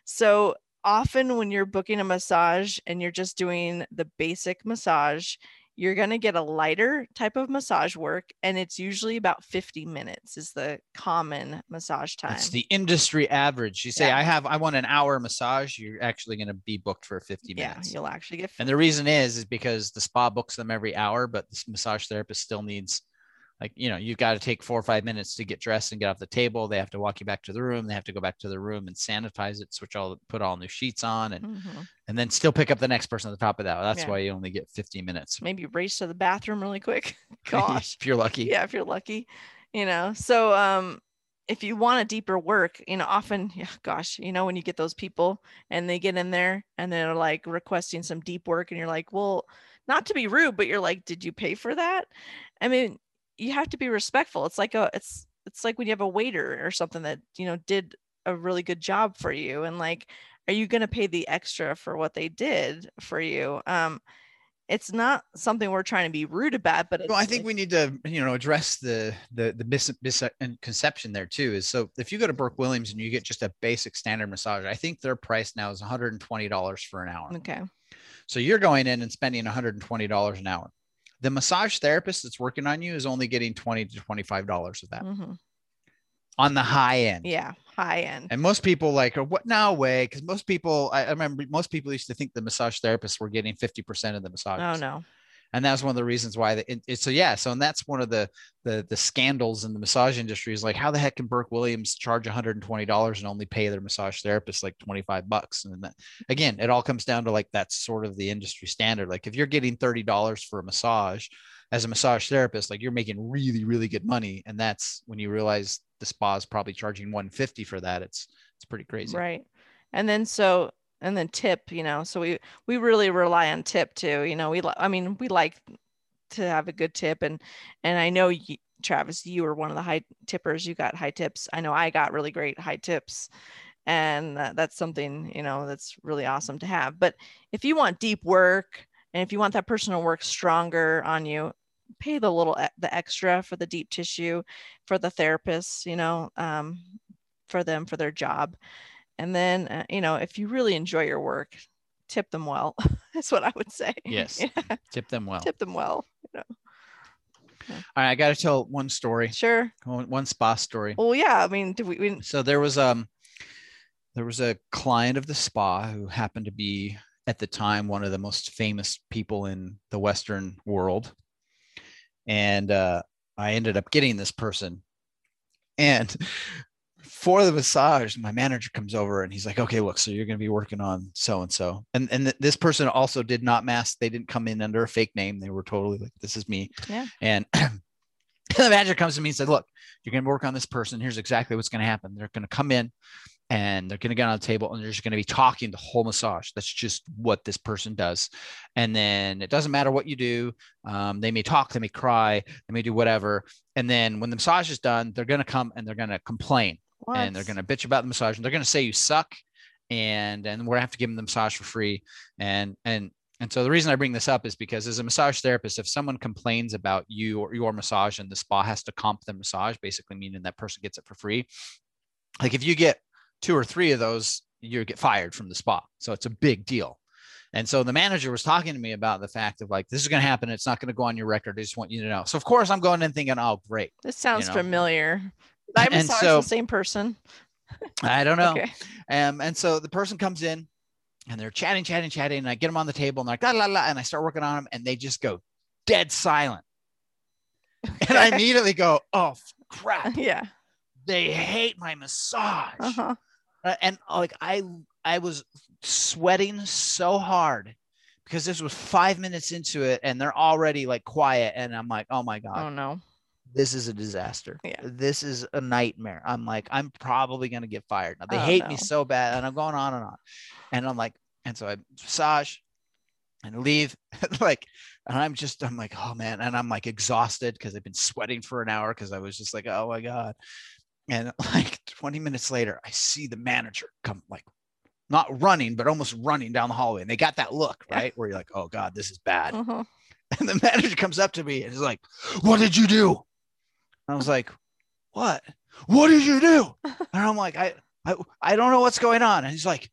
So often when you're booking a massage and you're just doing the basic massage you're going to get a lighter type of massage work and it's usually about 50 minutes is the common massage time It's the industry average. You say, Yeah. I have, I want an hour massage. You're actually going to be booked for 50 yeah minutes. you'll actually get And the reason is, is because the spa books them every hour, but this massage therapist still needs, like, you know, you've got to take four or five minutes to get dressed and get off the table. They have to walk you back to the room. They have to go back to the room and sanitize it, switch all, put all new sheets on, and Mhm. and then still pick up the next person at the top of that. That's Yeah. why you only get 50 minutes. maybe race to the bathroom really quick gosh if you're lucky. yeah if you're lucky you know so um if you want a deeper work you know often yeah, gosh you know when you get those people and they get in there and they're like requesting some deep work and you're like well not to be rude but you're like did you pay for that i mean you have to be respectful it's like a it's it's like when you have a waiter or something that you know did a really good job for you and like are you going to pay the extra for what they did for you um it's not something we're trying to be rude about but it's Well, I think we need to, you know, address the the the mis- misconception there too. Is so if you go to Burke Williams and you get just a basic standard massage, I think their price now is 120 dollars for an hour. okay So you're going in and spending 120 dollars an hour. The massage therapist that's working on you is only getting 20 to 25 dollars of that Mhm. on the high end. Yeah, high end. And most people like, "Oh, what now way? Because most people, I, I remember most people used to think the massage therapists were getting 50% of the massage. Oh no. And that's one of the reasons why the, it, it- so yeah so and that's one of the the the scandals in the massage industry is like how the heck can burke williams charge $120 and only pay their massage therapist like 25 bucks? And that, again it all comes down to like that's sort of the industry standard. Like if you're getting $30 for a massage as a massage therapist like you're making really really good money. And that's when you realize the spa is probably charging 150 for that it's it's pretty crazy. Right. And then so and then tip, you know. So we we really rely on tip too. You know, we I mean, we like to have a good tip and and I know you, Travis, you were one of the high tippers. You got high tips. I know I got really great high tips. And that's something, you know, that's really awesome to have. But if you want deep work and if you want that person to work stronger on you, pay the little the extra for the deep tissue for the therapists, you know, um, for them for their job. And then, uh, you know, if you really enjoy your work, tip them well. That's what I would say. yes Yeah, tip them well tip them well. You know. Yeah. All right i got to tell one story Sure. one one spa story Well, yeah. I mean, we, we so there was um there was a client of the spa who happened to be at the time one of the most famous people in the western world and uh, i ended up getting this person and for the massage my manager comes over and he's like okay look so you're going to be working on so and so and and th- this person also did not mask they didn't come in under a fake name they were totally like this is me Yeah. and the manager comes to me and said, Look, you're going to work on this person. Here's exactly what's going to happen. They're going to come in and they're going to get on the table and they're just going to be talking the whole massage. That's just what this person does. And then it doesn't matter what you do. Um, they may talk, they may cry, they may do whatever. And then when the massage is done, they're going to come and they're going to complain What? and they're going to bitch about the massage and they're going to say you suck. And and we're going to have to give them the massage for free. And and and so the reason I bring this up is because as a massage therapist, if someone complains about you or your massage and the spa has to comp the massage, basically meaning that person gets it for free. Like if you get two or three of those, you get fired from the spa. So it's a big deal. And so the manager was talking to me about the fact of like, this is going to happen. It's not going to go on your record. I just want you to know. So of course I'm going in thinking, oh, great. This sounds know. familiar. I And massage so- the same person. I don't know. Okay. Um, and so the person comes in and they're chatting, chatting, chatting. And I get them on the table and they're like, la, la, la. And I start working on them and they just go dead silent. And I immediately go, oh, crap. yeah. They hate my massage. Uh-huh. Uh, and like I I was sweating so hard because this was five minutes into it and they're already like quiet and I'm like, oh my god, Oh no. This is a disaster. Yeah. This is a nightmare. I'm like, I'm probably gonna get fired. Now, they Oh, hate no. me so bad, and I'm going on and on. And I'm like, and so I massage and leave, like, and I'm just, I'm like, oh man, and I'm like exhausted because I've been sweating for an hour because I was just like, oh my god. And like 20 minutes later, I see the manager come like not running, but almost running down the hallway. And they got that look, Yeah. right? Where you're like, oh God, this is bad. Uh-huh. And the manager comes up to me and is like, What did you do? And I was like, What? What did you do? And I'm like, I, I, I don't know what's going on. And he's like,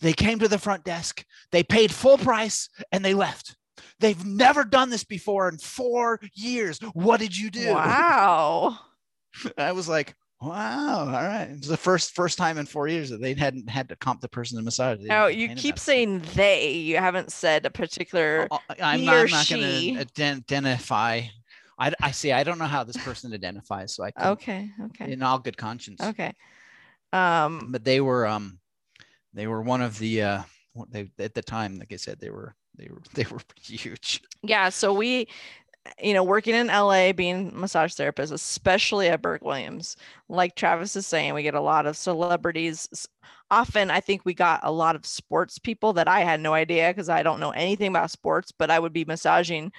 They came to the front desk, they paid full price, and they left. They've never done this before in four years. What did you do? Wow. I was like, Wow, all right. It was the first first time in four years that they hadn't had to comp the person in massage. They Now you keep saying they. You haven't said a particular. Oh, I'm he or I'm not going to identify. I, I see. I don't know how this person identifies, so I can, Okay. Okay. in all good conscience. Okay. Um. But they were um, they were one of the uh, they at the time, like I said, they were they were they were huge. Yeah. So we, you know, working in LA, being massage therapists, especially at Burke Williams, like Travis is saying, we get a lot of celebrities. Often, I think we got a lot of sports people that I had no idea because I don't know anything about sports, but I would be massaging.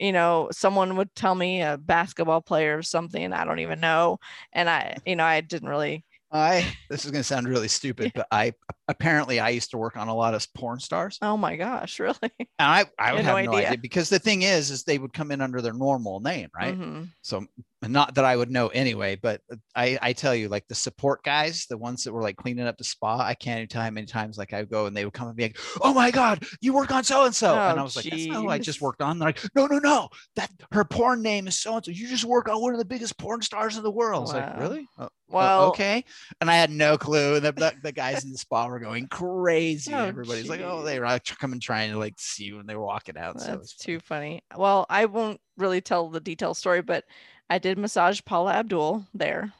You know, someone would tell me a basketball player or something I don't even know, and I, you know, I didn't really. I this is going to sound really stupid, but I apparently I used to work on a lot of porn stars, Oh my gosh, really? and I I would had have no no idea. idea because the thing is, is they would come in under their normal name, right? Mhm. so not that I would know anyway, but I, I tell you, like the support guys, the ones that were like cleaning up the spa, I can't even tell how many times like I would go and they would come and be like, "Oh my god, you work on so and so," and Oh, I was like, "That's not who I just worked on." They're like, "No, no, no, that her porn name is so and so. You just work on one of the biggest porn stars in the world." I was like, "Really? Oh, Well, okay." And I had no clue. And the, the, the guys in the spa were going crazy. Oh, Everybody's like, "Oh, they were coming trying to like see you when they were walking out." so That's it's too funny. Well, I won't really tell the detailed story, but I did massage Paula Abdul there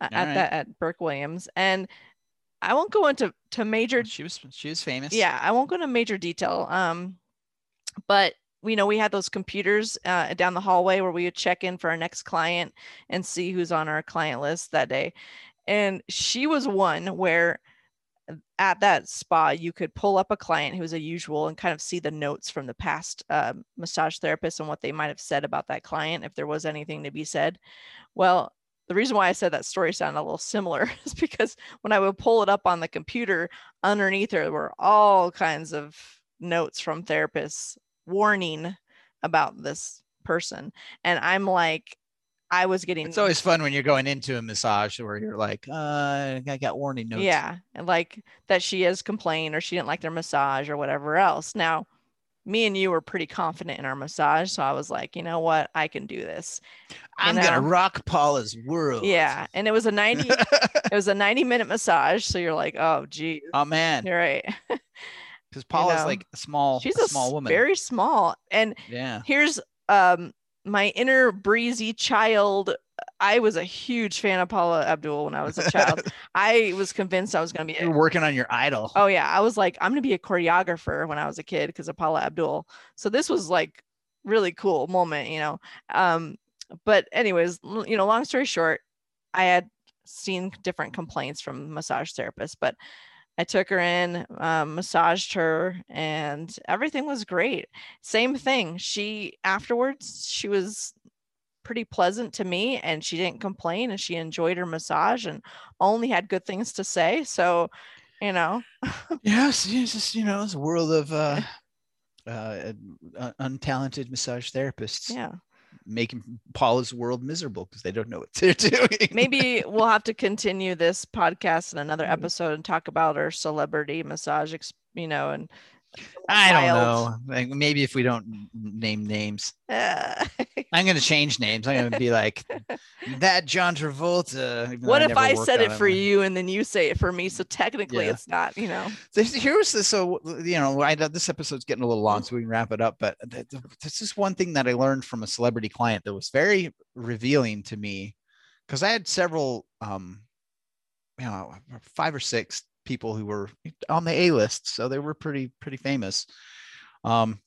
a- at Alright. that at Burke Williams, and I won't go into to major. She was she was famous. Yeah, I won't go into major detail. Um, but you know, we had those computers uh, down the hallway where we would check in for our next client and see who's on our client list that day, and she was one where at that spa you could pull up a client who was a usual and kind of see the notes from the past uh, massage therapist and what they might have said about that client if there was anything to be said. Well the reason why i said that story sounded a little similar is because when i would pull it up on the computer underneath there were all kinds of notes from therapists warning about this person. And i'm like i was getting It's always fun when you're going into a massage where you're like, uh, I got warning notes. Yeah, and like that she has complained or she didn't like their massage or whatever else. Now, me and you were pretty confident in our massage, so I was like, you know what, I can do this. I'm know? gonna rock Paula's world. Yeah, and it was a 90 it was a 90 minute massage, so you're like, oh gee, oh man, you're right. because Paula's know, like a small, She's a small woman. very small. And yeah. here's um my inner breezy child. I was a huge fan of Paula Abdul when I was a child. I was convinced I was going to be You're working on your idol. Oh yeah, I was like, I'm gonna be a choreographer when I was a kid because of Paula Abdul. So this was like really cool moment, you know. Um, but anyways, you know, long story short, I had seen different complaints from massage therapists, but I took her in, um, massaged her, and everything was great. Same thing. She afterwards, she was pretty pleasant to me and she didn't complain and she enjoyed her massage and only had good things to say. So, you know, Yes, it's just you know, it's a world of uh, uh, uh, untalented massage therapists yeah. Making Paula's world miserable because they don't know what they're doing. Maybe we'll have to continue this podcast in another Mhm. episode and talk about our celebrity massage, you know, and I don't know. Like, maybe if we don't name names, Uh, I'm gonna change names. I'm gonna be like that John Travolta. what if I said it for like- you and then you say it for me? So technically, Yeah. it's not, you know. This- Here was this. So you know, I this episode's getting a little long, so we can wrap it up. But th- th- this is one thing that I learned from a celebrity client that was very revealing to me, because I had several, um, you know, five or six people who were on the A list, so they were pretty pretty famous. Um,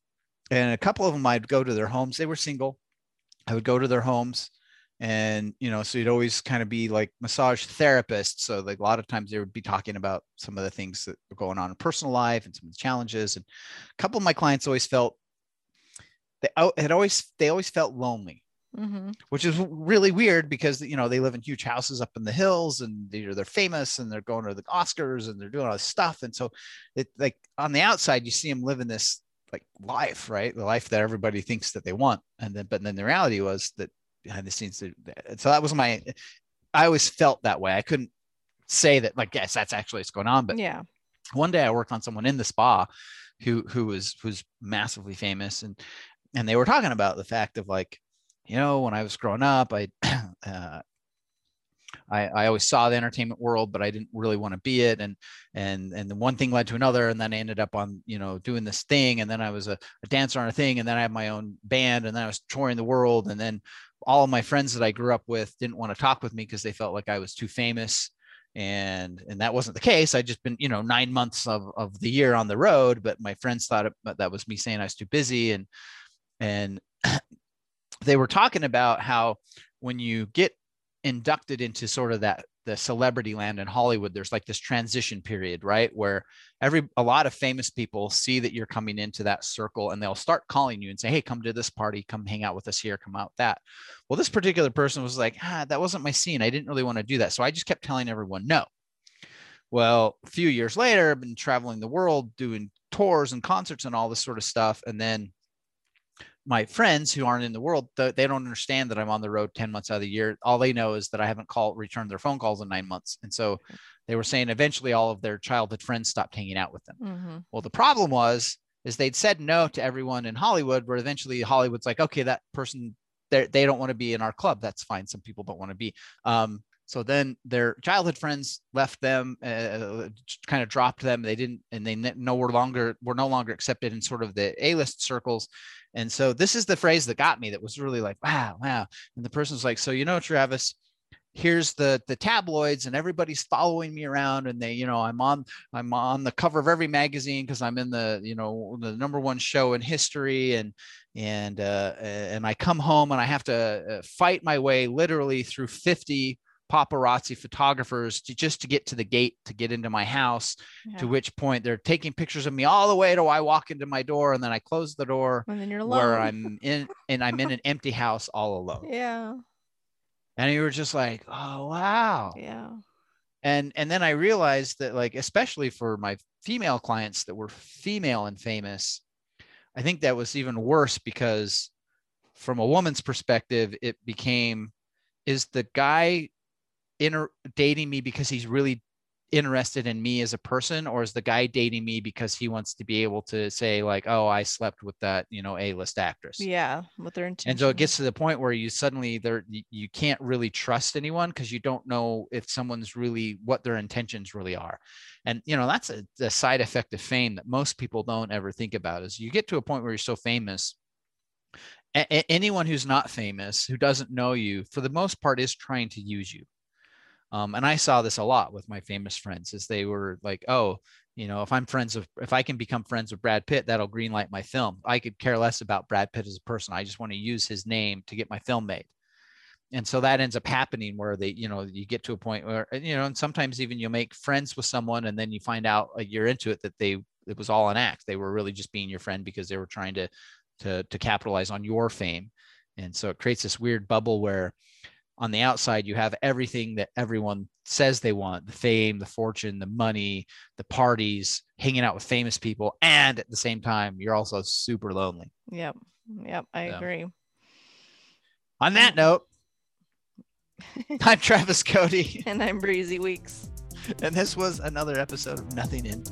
and a couple of them, I'd go to their homes. They were single. I would go to their homes and you know so you'd always kind of be like massage therapists so like a lot of times they would be talking about some of the things that were going on in personal life and some of the challenges and a couple of my clients always felt they had always they always felt lonely hmm which is really weird because you know they live in huge houses up in the hills and they're they're famous and they're going to the Oscars and they're doing all this stuff. And so it like on the outside you see them living this like life right? The life that everybody thinks that they want. And then but then the reality was that behind the scenes so that was my I always felt that way. I couldn't say that like yes that's actually what's going on. But Yeah. one day I worked on someone in the spa who who was who's massively famous and and they were talking about the fact of like you know when I was growing up I uh, I, I always saw the entertainment world but I didn't really want to be it. And and and the one thing led to another and then I ended up on you know doing this thing and then I was a, a dancer on a thing and then I had my own band and then I was touring the world and then all of my friends that I grew up with didn't want to talk with me because they felt like I was too famous. And and that wasn't the case. I'd just been you know nine months of, of the year on the road but my friends thought it, that was me saying i was too busy and and they were talking about how when you get inducted into sort of that the celebrity land in hollywood there's like this transition period right? Where every a lot of famous people see that you're coming into that circle and they'll start calling you and say hey come to this party. Come hang out with us here. Come out that. Well this particular person was like ah, that wasn't my scene. I didn't really want to do that. So i just kept telling everyone no. Well a few years later i've been traveling the world doing tours and concerts and all this sort of stuff. And then my friends who aren't in the world they don't understand that i'm on the road 10 months out of the year all they know is that i haven't called returned their phone calls in nine months and so they were saying eventually all of their childhood friends stopped hanging out with them hmm well, the problem was is they'd said no to everyone in Hollywood, where eventually Hollywood's like, okay, that person they they don't want to be in our club. That's fine. Some people don't want to be. Um, so then their childhood friends left them, uh, kind of dropped them. They didn't, and they no were longer were no longer accepted in sort of the A list circles. And so this is the phrase that got me. That was really like, wow, wow. And the person's like, so you know, Travis, here's the the tabloids and everybody's following me around and they you know i'm on i'm on the cover of every magazine because i'm in the you know the number one show in history and and uh and i come home and i have to uh, fight my way literally through 50 paparazzi photographers to just to get to the gate to get into my house to which point they're taking pictures of me all the way to I walk into my door and then I close the door And then you're alone. where I'm in and I'm in an empty house all alone. Yeah. And you were just like, oh wow. Yeah. And and then I realized that like especially for my female clients that were female and famous, I think that was even worse because from a woman's perspective, it became is the guy inter- dating me because he's really interested in me as a person or is the guy dating me because he wants to be able to say like oh i slept with that you know a-list actress Yeah. With their intention. and so it gets to the point where you suddenly there you- can't really trust anyone because you don't know if someone's really what their intentions really are and you know that's a, a side effect of fame that most people don't ever think about is you get to a point where you're so famous a- anyone who's not famous who doesn't know you for the most part is trying to use you um, and i saw this a lot with my famous friends as they were like oh you know if i'm friends with if i can become friends with brad pitt that'll greenlight my film. I could care less about brad pitt as a person. I just want to use his name to get my film made. And so that ends up happening where they you know you get to a point where you know and sometimes even you make friends with someone and then you find out a year into it that they it was all an act. They were really just being your friend because they were trying to to to capitalize on your fame. And so it creates this weird bubble where on the outside you have everything that everyone says they want the fame the fortune the money the parties hanging out with famous people and at the same time you're also super lonely Yep. Yep. I Yeah. agree. on that note i'm travis cody And I'm Breezy Weekes. and this was another episode of nothing in